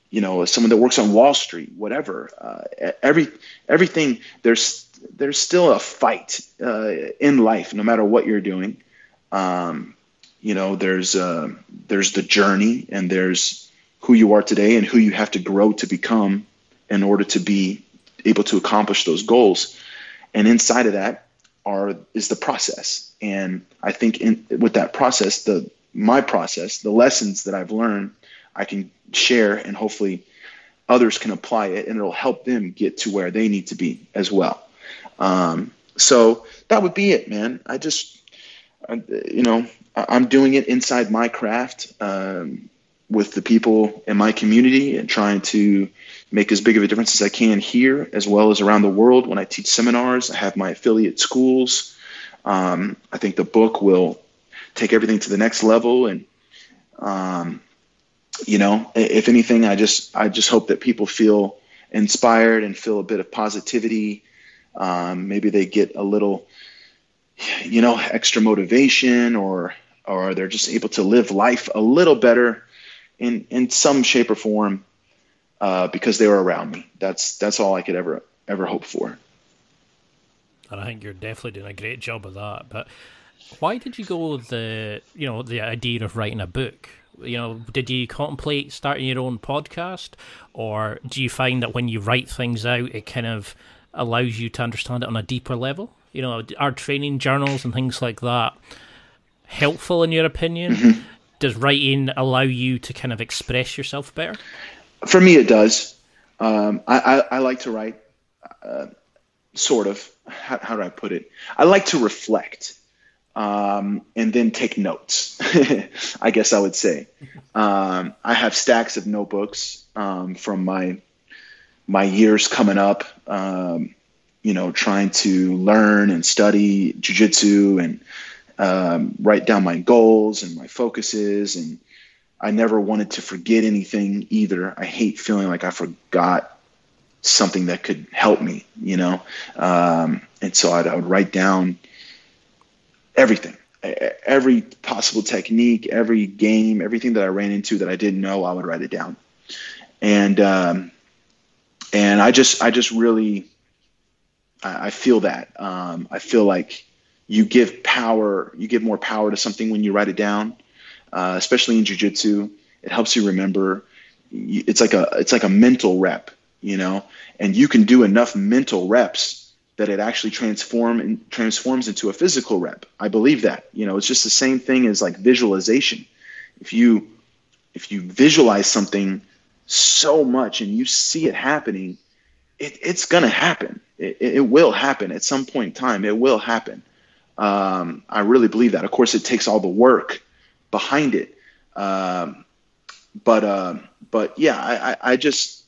you know, someone that works on Wall Street. Whatever. Uh, every everything. There's there's still a fight uh, in life, no matter what you're doing. Um, you know, there's uh, there's the journey, and there's who you are today, and who you have to grow to become in order to be able to accomplish those goals. And inside of that are is the process. And I think in with that process, the my process, the lessons that I've learned, I can share, and hopefully others can apply it, and it'll help them get to where they need to be as well. Um, so that would be it, man. I just, I, you know, I'm doing it inside my craft um, with the people in my community and trying to make as big of a difference as I can here as well as around the world. When I teach seminars, I have my affiliate schools. Um, I think the book will take everything to the next level. And, um, you know, if anything, I just, I just hope that people feel inspired and feel a bit of positivity. Um, maybe they get a little, you know, extra motivation or, or they're just able to live life a little better in, in some shape or form uh, because they were around me. That's that's all I could ever ever hope for. And I think you're definitely doing a great job of that. But why did you go the you know the idea of writing a book? You know, did you contemplate starting your own podcast, or do you find that when you write things out, it kind of allows you to understand it on a deeper level? You know, are training journals and things like that helpful in your opinion? Does writing allow you to kind of express yourself better? For me, it does. Um, I, I, I, like to write, uh, sort of. How, how, do I put it? I like to reflect um, and then take notes. I guess I would say. Um, I have stacks of notebooks um, from my my years coming up. Um, you know, trying to learn and study jujitsu and um, write down my goals and my focuses and I never wanted to forget anything either. I hate feeling like I forgot something that could help me, you know? Um, and so I'd, I would write down everything, every possible technique, every game, everything that I ran into that I didn't know, I would write it down. And, um, and I just, I just really, I, I feel that. Um, I feel like you give power, you give more power to something when you write it down uh, especially in jujitsu. It helps you remember. It's like a it's like a mental rep, you know, and you can do enough mental reps that it actually transform and transforms into a physical rep. I believe that. You know, it's just the same thing as like visualization. If you if you visualize something so much and you see it happening, it, it's gonna happen. It, it will happen at some point in time. It will happen. Um, I really believe that. Of course, it takes all the work behind it. Um, but uh, but yeah, I, I, I, just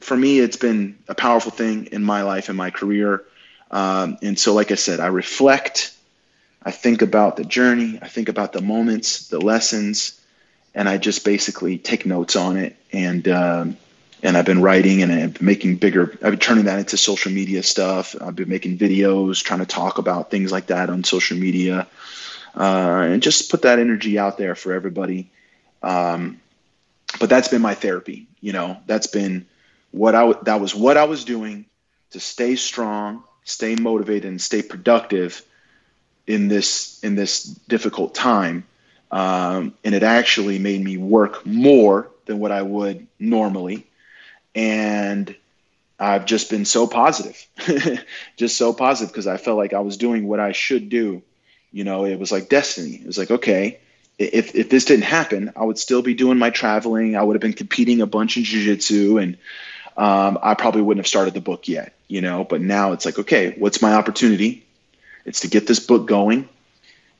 for me it's been a powerful thing in my life and my career. Um, and so, like I said, I reflect. I think about the journey. I think about the moments, the lessons, and I just basically take notes on it. And um, and I've been writing and I've making bigger. I've been turning that into social media stuff. I've been making videos, trying to talk about things like that on social media uh, and just put that energy out there for everybody. Um, but that's been my therapy. You know, that's been what I w- that was what I was doing to stay strong, stay motivated, and stay productive in this in this difficult time. Um, and it actually made me work more than what I would normally. And I've just been so positive, just so positive because I felt like I was doing what I should do you know, it was like destiny. It was like, okay, if, if this didn't happen, I would still be doing my traveling. I would have been competing a bunch in jujitsu and um, I probably wouldn't have started the book yet, you know, but now it's like, okay, what's my opportunity? It's to get this book going.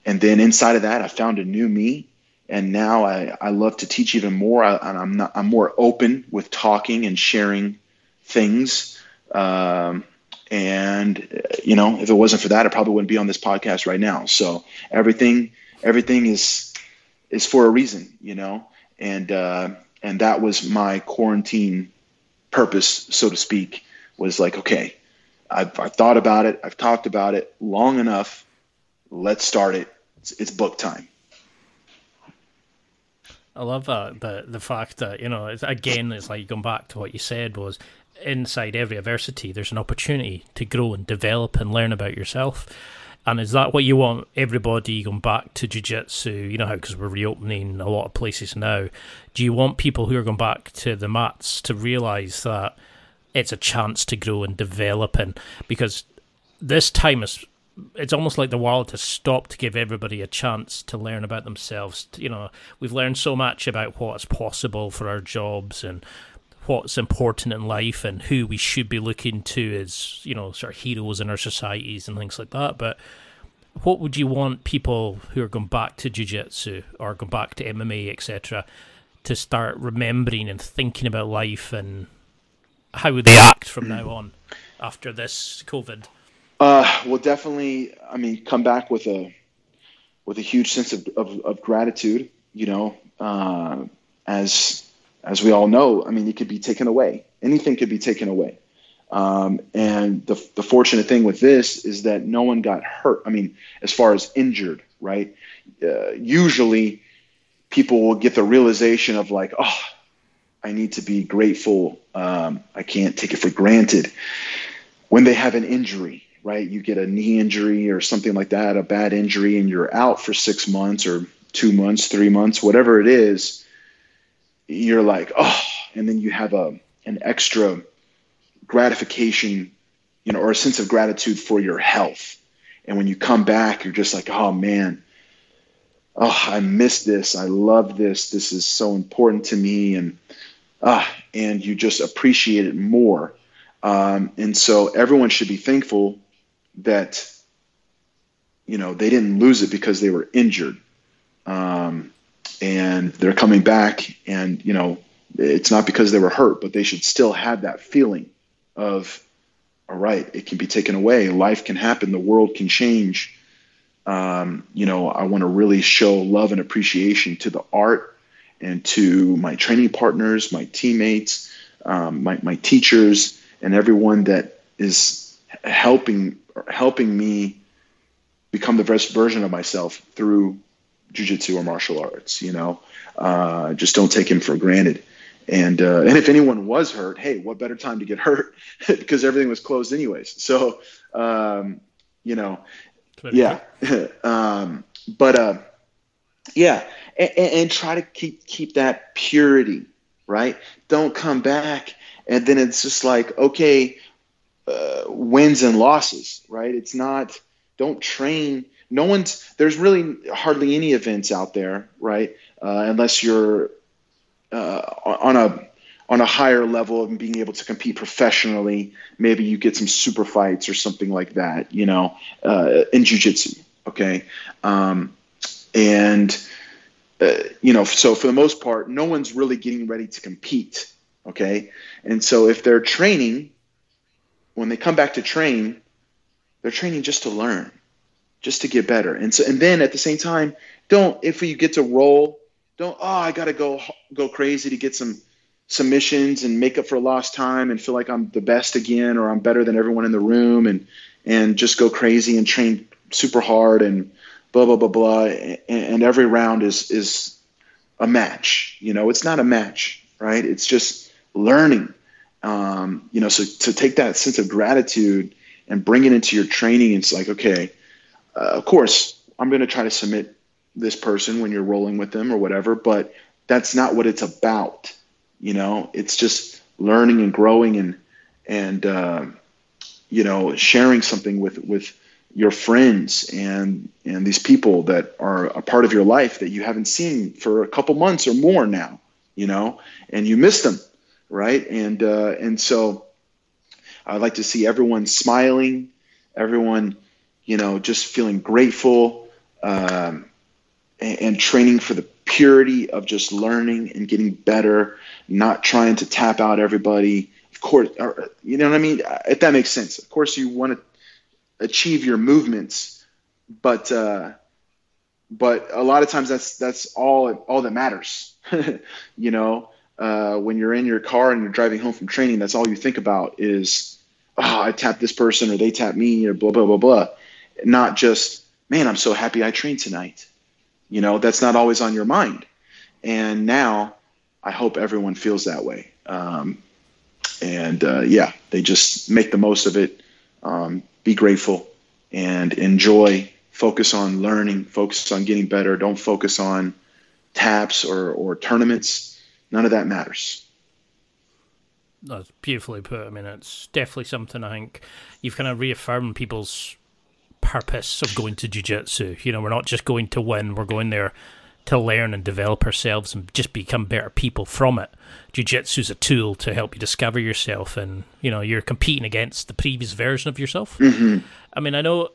And then inside of that, I found a new me. And now I, I love to teach even more. I, I'm not, I'm more open with talking and sharing things. Um, and you know, if it wasn't for that, I probably wouldn't be on this podcast right now. So everything, everything is is for a reason, you know. And uh, and that was my quarantine purpose, so to speak. Was like, okay, I've, I've thought about it, I've talked about it long enough. Let's start it. It's, it's book time. I love that the the fact that you know it's, again it's like going back to what you said was inside every adversity, there's an opportunity to grow and develop and learn about yourself. And is that what you want everybody going back to jiu-jitsu? You know how because we're reopening a lot of places now. Do you want people who are going back to the mats to realise that it's a chance to grow and develop and because this time is it's almost like the world has stopped to give everybody a chance to learn about themselves. You know, we've learned so much about what's possible for our jobs and what's important in life and who we should be looking to as, you know, sort of heroes in our societies and things like that. But what would you want people who are going back to jiu-jitsu or going back to MMA, etc., to start remembering and thinking about life and how they act from now on after this COVID? Uh, well, definitely. I mean, come back with a with a huge sense of, of, of gratitude. You know, uh, as as we all know, I mean, it could be taken away. Anything could be taken away. Um, and the the fortunate thing with this is that no one got hurt. I mean, as far as injured, right? Uh, usually, people will get the realization of like, oh, I need to be grateful. Um, I can't take it for granted when they have an injury right? You get a knee injury or something like that, a bad injury, and you're out for six months or two months, three months, whatever it is. You're like, oh, and then you have a an extra gratification, you know, or a sense of gratitude for your health. And when you come back, you're just like, oh man, oh, I miss this. I love this. This is so important to me. And ah, and you just appreciate it more. Um, and so everyone should be thankful that you know they didn't lose it because they were injured. Um, and they're coming back and you know it's not because they were hurt but they should still have that feeling of all right it can be taken away. Life can happen. The world can change. Um, you know i want to really show love and appreciation to the art and to my training partners my teammates um, my, my teachers and everyone that is helping helping me become the best version of myself through jujitsu or martial arts. You know, uh, just don't take him for granted. And uh, and if anyone was hurt, hey, what better time to get hurt because everything was closed anyways. So um, you know, yeah. um, but uh, yeah, and, and try to keep keep that purity, right? Don't come back and then it's just like okay uh, wins and losses, right? It's not, don't train. No one's, there's really hardly any events out there, right? Uh, unless you're uh, on a, on a higher level of being able to compete professionally, maybe you get some super fights or something like that, you know, uh, in jujitsu. Okay. Um, and, uh, you know, so for the most part, no one's really getting ready to compete. Okay. And so if they're training, when they come back to train, they're training just to learn, just to get better. And so, and then at the same time, don't if you get to roll, don't oh I got to go go crazy to get some submissions and make up for lost time and feel like I'm the best again or I'm better than everyone in the room and and just go crazy and train super hard and blah blah blah blah and, and every round is is a match. You know, it's not a match, right? It's just learning um, you know, so to take that sense of gratitude and bring it into your training, it's like, okay, uh, of course, I'm going to try to submit this person when you're rolling with them or whatever, but that's not what it's about. You know, it's just learning and growing and and uh, you know sharing something with with your friends and and these people that are a part of your life that you haven't seen for a couple months or more now. You know, and you miss them right? And uh, and so I'd like to see everyone smiling, everyone, you know, just feeling grateful, um, and, and training for the purity of just learning and getting better, not trying to tap out everybody. Of course, or, you know what I mean. If that makes sense, of course you want to achieve your movements, but uh, but a lot of times that's that's all all that matters. you know, uh, when you're in your car and you're driving home from training, that's all you think about is, oh, I tapped this person or they tapped me or blah, blah, blah, blah. Not just, man, I'm so happy I trained tonight. You know, that's not always on your mind. And now I hope everyone feels that way. Um, and uh, yeah, they just make the most of it, um, be grateful, and enjoy. Focus on learning. Focus on getting better. Don't focus on taps or or tournaments. None of that matters. That's beautifully put. I mean, it's definitely something I think you've kind of reaffirmed people's purpose of going to jiu-jitsu. You know, we're not just going to win, we're going there to learn and develop ourselves and just become better people from it. Jiu-jitsu is a tool to help you discover yourself and, you know, you're competing against the previous version of yourself. Mm-hmm. I mean, I know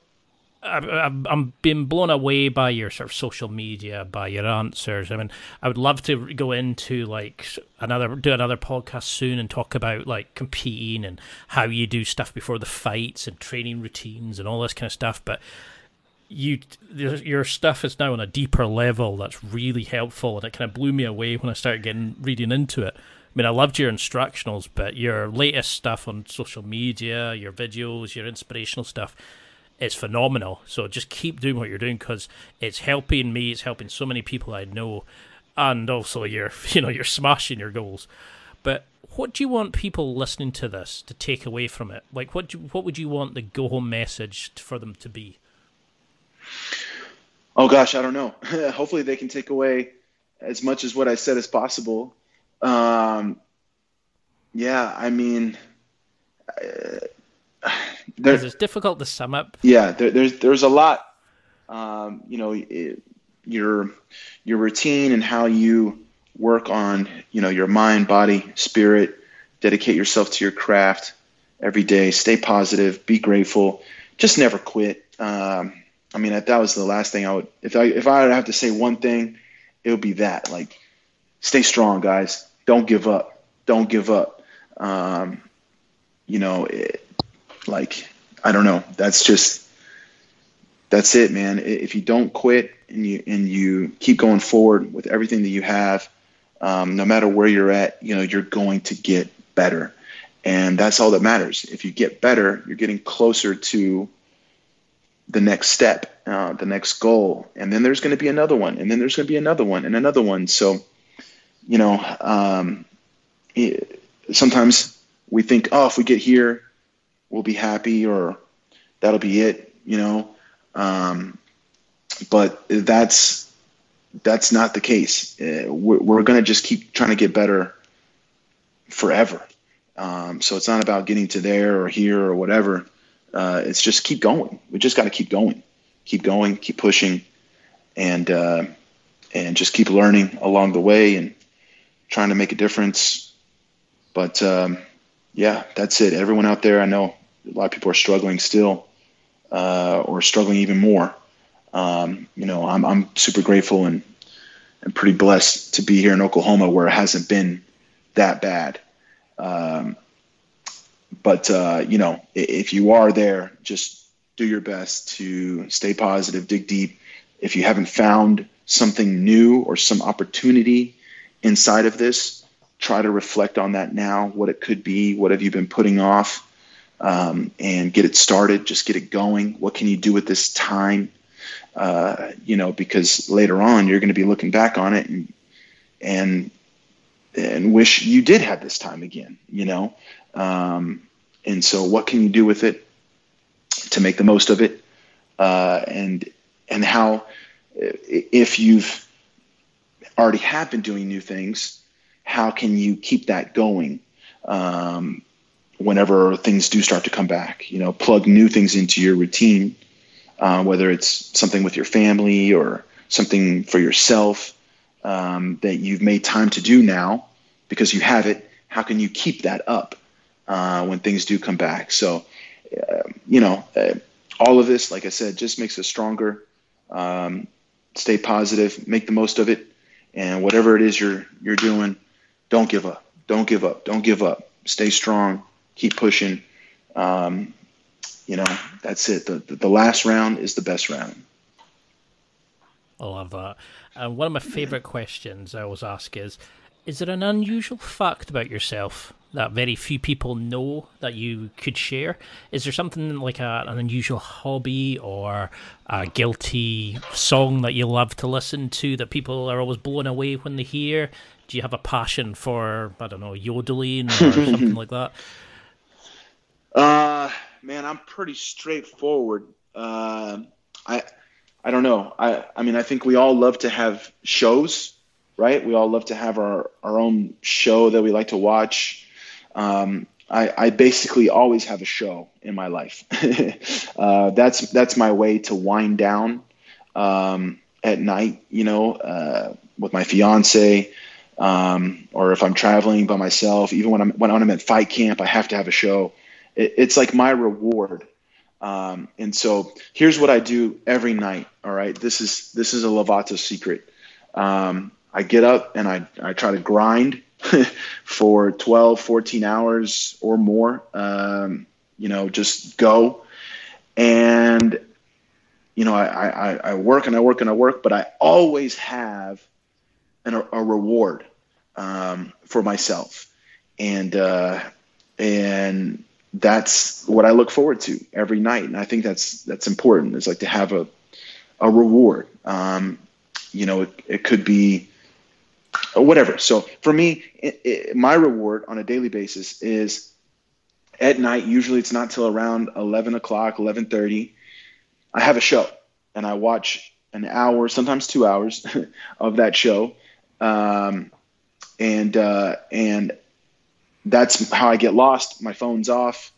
I've, I'm being blown away by your sort of social media, by your answers. I mean, I would love to go into like another, do another podcast soon and talk about like competing and how you do stuff before the fights and training routines and all this kind of stuff. But you, your stuff is now on a deeper level that's really helpful, and it kind of blew me away when I started getting reading into it. I mean, I loved your instructionals, but your latest stuff on social media, your videos, your inspirational stuff it's phenomenal. So just keep doing what you're doing because it's helping me. It's helping so many people I know, and also you're you know you're smashing your goals. But what do you want people listening to this to take away from it? Like what do, what would you want the go home message for them to be? Oh gosh, I don't know. Hopefully they can take away as much as what I said as possible. Um, yeah, I mean. Uh, there, it's difficult to sum up. Yeah, there, there's there's a lot. Um, you know, it, your your routine and how you work on you know your mind, body, spirit. Dedicate yourself to your craft every day. Stay positive. Be grateful. Just never quit. Um, I mean, that was the last thing I would. If I if I would have to say one thing, it would be that. Like, stay strong, guys. Don't give up. Don't give up. Um, you know, it, like I don't know. That's just that's it, man. If you don't quit and you and you keep going forward with everything that you have, um, no matter where you're at, you know you're going to get better, and that's all that matters. If you get better, you're getting closer to the next step, uh, the next goal, and then there's going to be another one, and then there's going to be another one, and another one. So, you know, um, it, sometimes we think, oh, if we get here, we'll be happy or that'll be it, you know. Um, but that's that's not the case. Uh, we're, we're going to just keep trying to get better forever. Um, so it's not about getting to there or here or whatever. Uh, it's just keep going. We just got to keep going, keep going, keep pushing, and uh, and just keep learning along the way and trying to make a difference. But um, yeah, that's it. Everyone out there, I know a lot of people are struggling still, uh, or struggling even more. Um, you know, I'm I'm super grateful and and pretty blessed to be here in Oklahoma where it hasn't been that bad. Um, but uh, you know, if you are there, just do your best to stay positive, dig deep. If you haven't found something new or some opportunity inside of this, try to reflect on that now. What it could be. What have you been putting off? Um, and get it started, just get it going. What can you do with this time? Uh, you know, because later on you're going to be looking back on it and and and wish you did have this time again. You know, um, and so what can you do with it to make the most of it? Uh, and and how if you've already have been doing new things, how can you keep that going? Um, whenever things do start to come back. You know, plug new things into your routine, uh, whether it's something with your family or something for yourself um, that you've made time to do now because you have it. How can you keep that up uh, when things do come back? So, uh, you know, uh, all of this, like I said, just makes us stronger. Um, stay positive, make the most of it, and whatever it is you're you're doing, don't give up. Don't give up. Don't give up. Stay strong keep pushing. Um, you know, that's it. The, the, the last round is the best round. I love that. And one of my favorite questions I always ask is: Is there an unusual fact about yourself that very few people know that you could share? Is there something like a, an unusual hobby or a guilty song that you love to listen to that people are always blown away when they hear? Do you have a passion for I don't know yodeling or something like that? Uh, man, I'm pretty straightforward. Uh, I I don't know. I I mean I think we all love to have shows, right? We all love to have our our own show that we like to watch. Um, I, I basically always have a show in my life. uh, that's that's my way to wind down um, at night. You know, uh, with my fiance, um, or if I'm traveling by myself. Even when I'm when I'm at fight camp, I have to have a show. It, it's like my reward. Um, and so here's what I do every night. All right, this is this is a Lovato secret. Um, I get up and I I try to grind for 12, 14 hours or more. Um, you know, just go. And, you know, I, I, I work and I work and I work, but I always have an, a reward um, for myself. And, uh, and that's what I look forward to every night. And I think that's, that's important. It's like to have a, a reward. Um, you know, it, it could be, whatever. So for me, it, it, my reward on a daily basis is at night. Usually, it's not till around eleven o'clock, eleven thirty. I have a show, and I watch an hour, sometimes two hours, of that show, um, and uh, and that's how I get lost. My phone's off.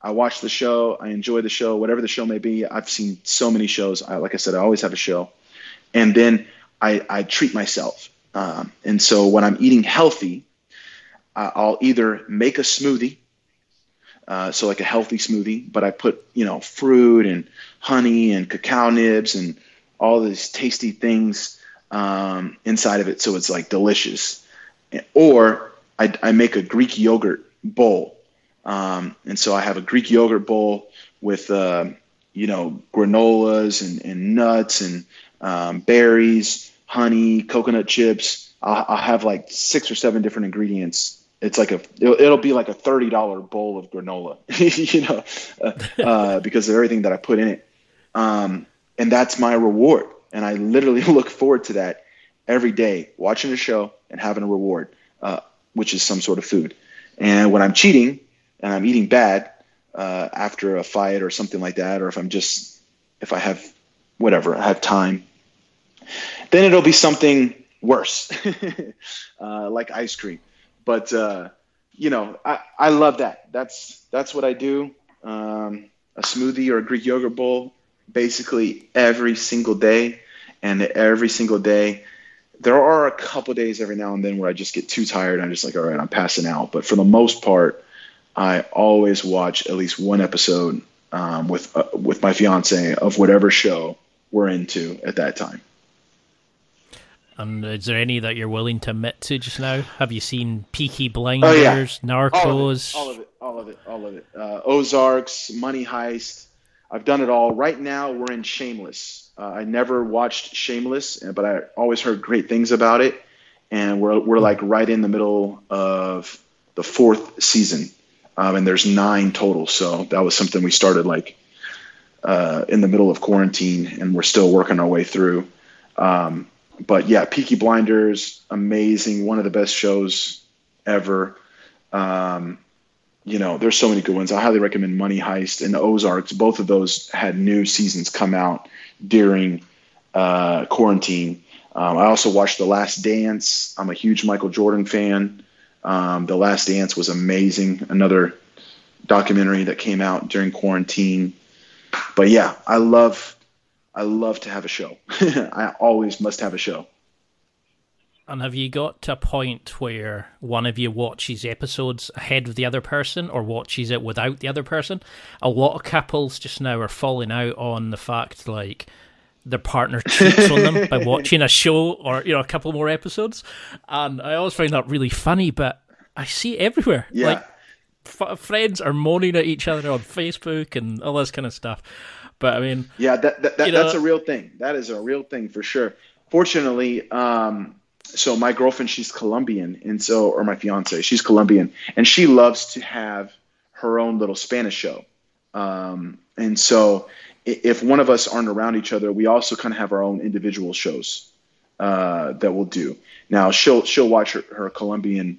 I watch the show. I enjoy the show, whatever the show may be. I've seen so many shows. I, like I said, I always have a show, and then I, I treat myself. Um, and so when I'm eating healthy, uh, I'll either make a smoothie, uh, so like a healthy smoothie, but I put you know fruit and honey and cacao nibs and all these tasty things um, inside of it, so it's like delicious. Or I, I make a Greek yogurt bowl, um, and so I have a Greek yogurt bowl with uh, you know granolas and, and nuts and um, berries honey, coconut chips. I'll, I'll, have like six or seven different ingredients. It's like a, it'll, it'll be like a thirty dollar bowl of granola, you know, uh, uh, because of everything that I put in it. Um, and that's my reward. And I literally look forward to that every day, watching a show and having a reward, uh, which is some sort of food. And when I'm cheating and I'm eating bad uh, after a fight or something like that, or if I'm just, if I have whatever, I have time then it'll be something worse, uh, like ice cream. But uh, you know, I, I love that. That's that's what I do. Um, a smoothie or a Greek yogurt bowl, basically every single day, and every single day. There are a couple days every now and then where I just get too tired. I'm just like, all right, I'm passing out. But for the most part, I always watch at least one episode um, with uh, with my fiance of whatever show we're into at that time. And is there any that you're willing to admit to just now? Have you seen Peaky Blinders, oh, yeah. Narcos? All of it, all of it, all of it. All of it. Uh, Ozarks, Money Heist. I've done it all. Right now, we're in Shameless. Uh, I never watched Shameless, but I always heard great things about it. And we're we're like right in the middle of the fourth season, um, and there's nine total. So that was something we started like uh, in the middle of quarantine, and we're still working our way through. Um, but yeah, Peaky Blinders, amazing, one of the best shows ever. Um, you know, there's so many good ones. I highly recommend Money Heist and Ozarks. Both of those had new seasons come out during uh, quarantine. Um, I also watched The Last Dance. I'm a huge Michael Jordan fan. Um, the Last Dance was amazing. Another documentary that came out during quarantine. But yeah, I love I love to have a show. I always must have a show. And have you got to a point where one of you watches episodes ahead of the other person or watches it without the other person? A lot of couples just now are falling out on the fact like their partner cheats on them by watching a show or you know a couple more episodes, and I always find that really funny. But I see it everywhere. Yeah. Like f- friends are moaning at each other on Facebook and all this kind of stuff. But I mean, yeah, that, that, that that's know, a real thing. That is a real thing for sure. Fortunately, um, so my girlfriend, she's Colombian, and so, or my fiance, she's Colombian, and she loves to have her own little Spanish show. Um, and so, if one of us aren't around each other, we also kind of have our own individual shows uh, that we'll do. Now, she'll she'll watch her, her Colombian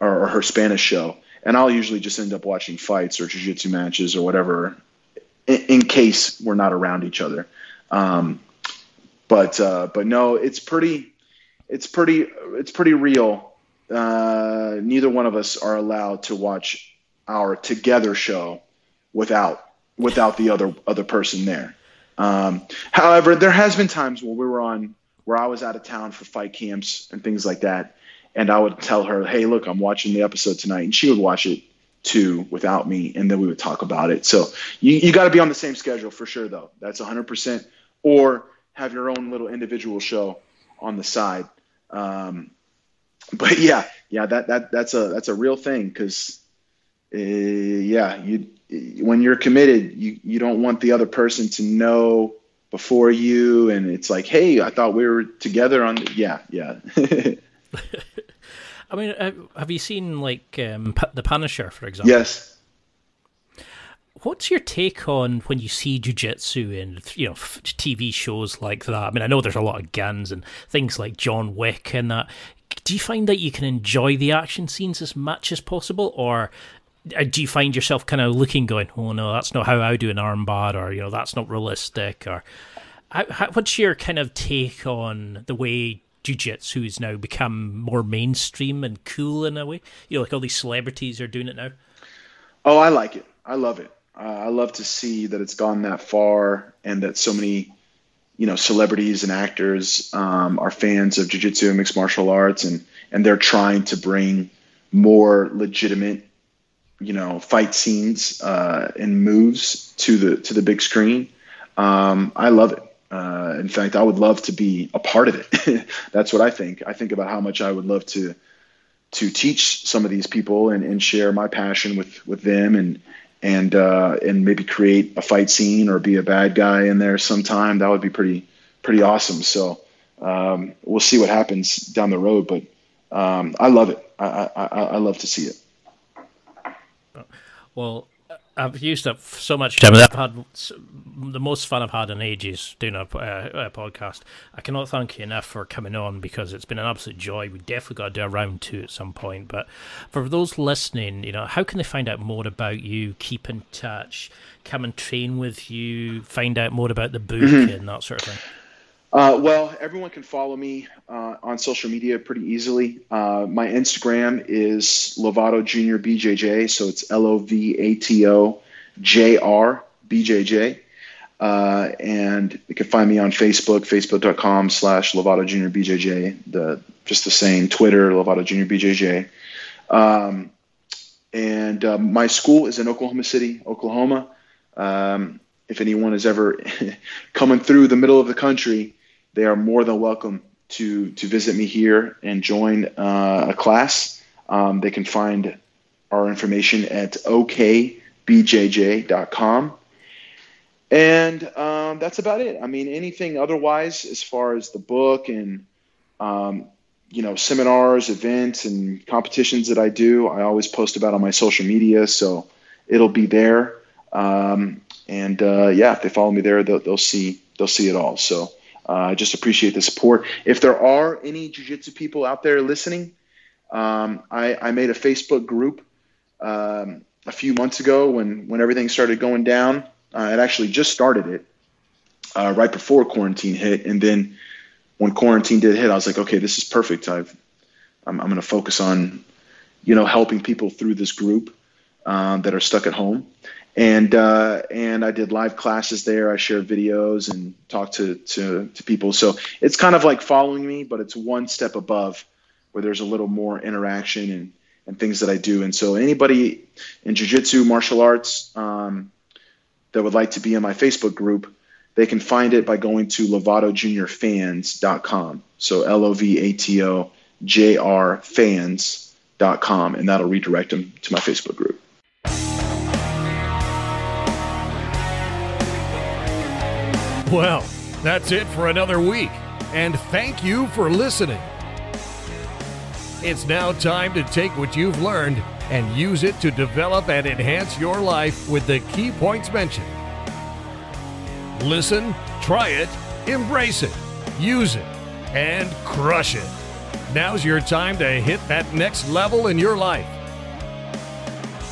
or, or her Spanish show, and I'll usually just end up watching fights or jiu-jitsu matches or whatever in, in case we're not around each other. Um, but uh, but no, it's pretty it's pretty it's pretty real. Uh, neither one of us are allowed to watch our together show without without the other other person there. Um, however, there has been times where we were on where I was out of town for fight camps and things like that, and I would tell her, "Hey, look, I'm watching the episode tonight," and she would watch it too without me, and then we would talk about it. So you you got to be on the same schedule for sure, though. That's 100 percent. Or have your own little individual show on the side. Um, but yeah, yeah, that that that's a that's a real thing because uh, yeah, you when you're committed, you you don't want the other person to know before you, and it's like, hey, I thought we were together on. The, yeah, yeah. I mean, have you seen like um, the Punisher, for example? Yes. What's your take on when you see jujitsu in you know TV shows like that? I mean, I know there's a lot of guns and things like John Wick and that. Do you find that you can enjoy the action scenes as much as possible, or uh, do you find yourself kind of looking, going, "Oh no, that's not how I do an armbar," or you know, that's not realistic, or how, what's your kind of take on the way jiu-jitsu has now become more mainstream and cool in a way? You know, like all these celebrities are doing it now. Oh, I like it. I love it. Uh, I love to see that it's gone that far and that so many, you know, celebrities and actors um, are fans of jiu-jitsu and mixed martial arts, and and they're trying to bring more legitimate, you know, fight scenes uh, and moves to the to the big screen. Um, I love it. Uh, in fact, I would love to be a part of it. That's what I think. I think about how much I would love to to teach some of these people and, and share my passion with with them and and uh, and maybe create a fight scene or be a bad guy in there sometime. That would be pretty pretty awesome. So um, we'll see what happens down the road, but um, I love it. I, I, I love to see it. Well, I've used up so much time. I've had the most fun I've had in ages doing a, a, a, podcast. I cannot thank you enough for coming on because it's been an absolute joy. We definitely got to do a round two at some point. But for those listening, you know, how can they find out more about you? Keep in touch, come and train with you, find out more about the book mm-hmm. and that sort of thing. Uh, well, everyone can follow me uh, on social media pretty easily. Uh, my Instagram is Lovato Junior BJJ, so it's L O V A T O J R BJJ. Uh, and you can find me on Facebook, facebook.com slash Lovato Junior BJJ, the, just the same, Twitter, Lovato Junior BJJ. Um, and uh, my school is in Oklahoma City, Oklahoma. Um, if anyone is ever coming through the middle of the country, they are more than welcome to to visit me here and join uh, a class. Um, they can find our information at okbjj.com. And um, that's about it. I mean, anything otherwise, as far as the book and um, you know seminars, events, and competitions that I do, I always post about on my social media, so it'll be there. Um, and uh, yeah, if they follow me there, they'll, they'll see they'll see it all. So uh, I just appreciate the support. If there are any jiu-jitsu people out there listening, um, I, I, made a Facebook group um, a few months ago when when everything started going down. Uh, actually just started it uh, right before quarantine hit, and then when quarantine did hit, I was like, okay, this is perfect. I've I'm, I'm going to focus on you know helping people through this group um, that are stuck at home and uh, and I did live classes there. I shared videos and talked to, to to people. So it's kind of like following me, but it's one step above, where there's a little more interaction and and things that I do. And so anybody in jiu-jitsu, martial arts, um, that would like to be in my Facebook group, they can find it by going to lovatojuniorfans.com. So L O V A T O J R fans.com, and that'll redirect them to my Facebook group. Well, that's it for another week, and thank you for listening. It's now time to take what you've learned and use it to develop and enhance your life with the key points mentioned. Listen, try it, embrace it, use it, and crush it. Now's your time to hit that next level in your life.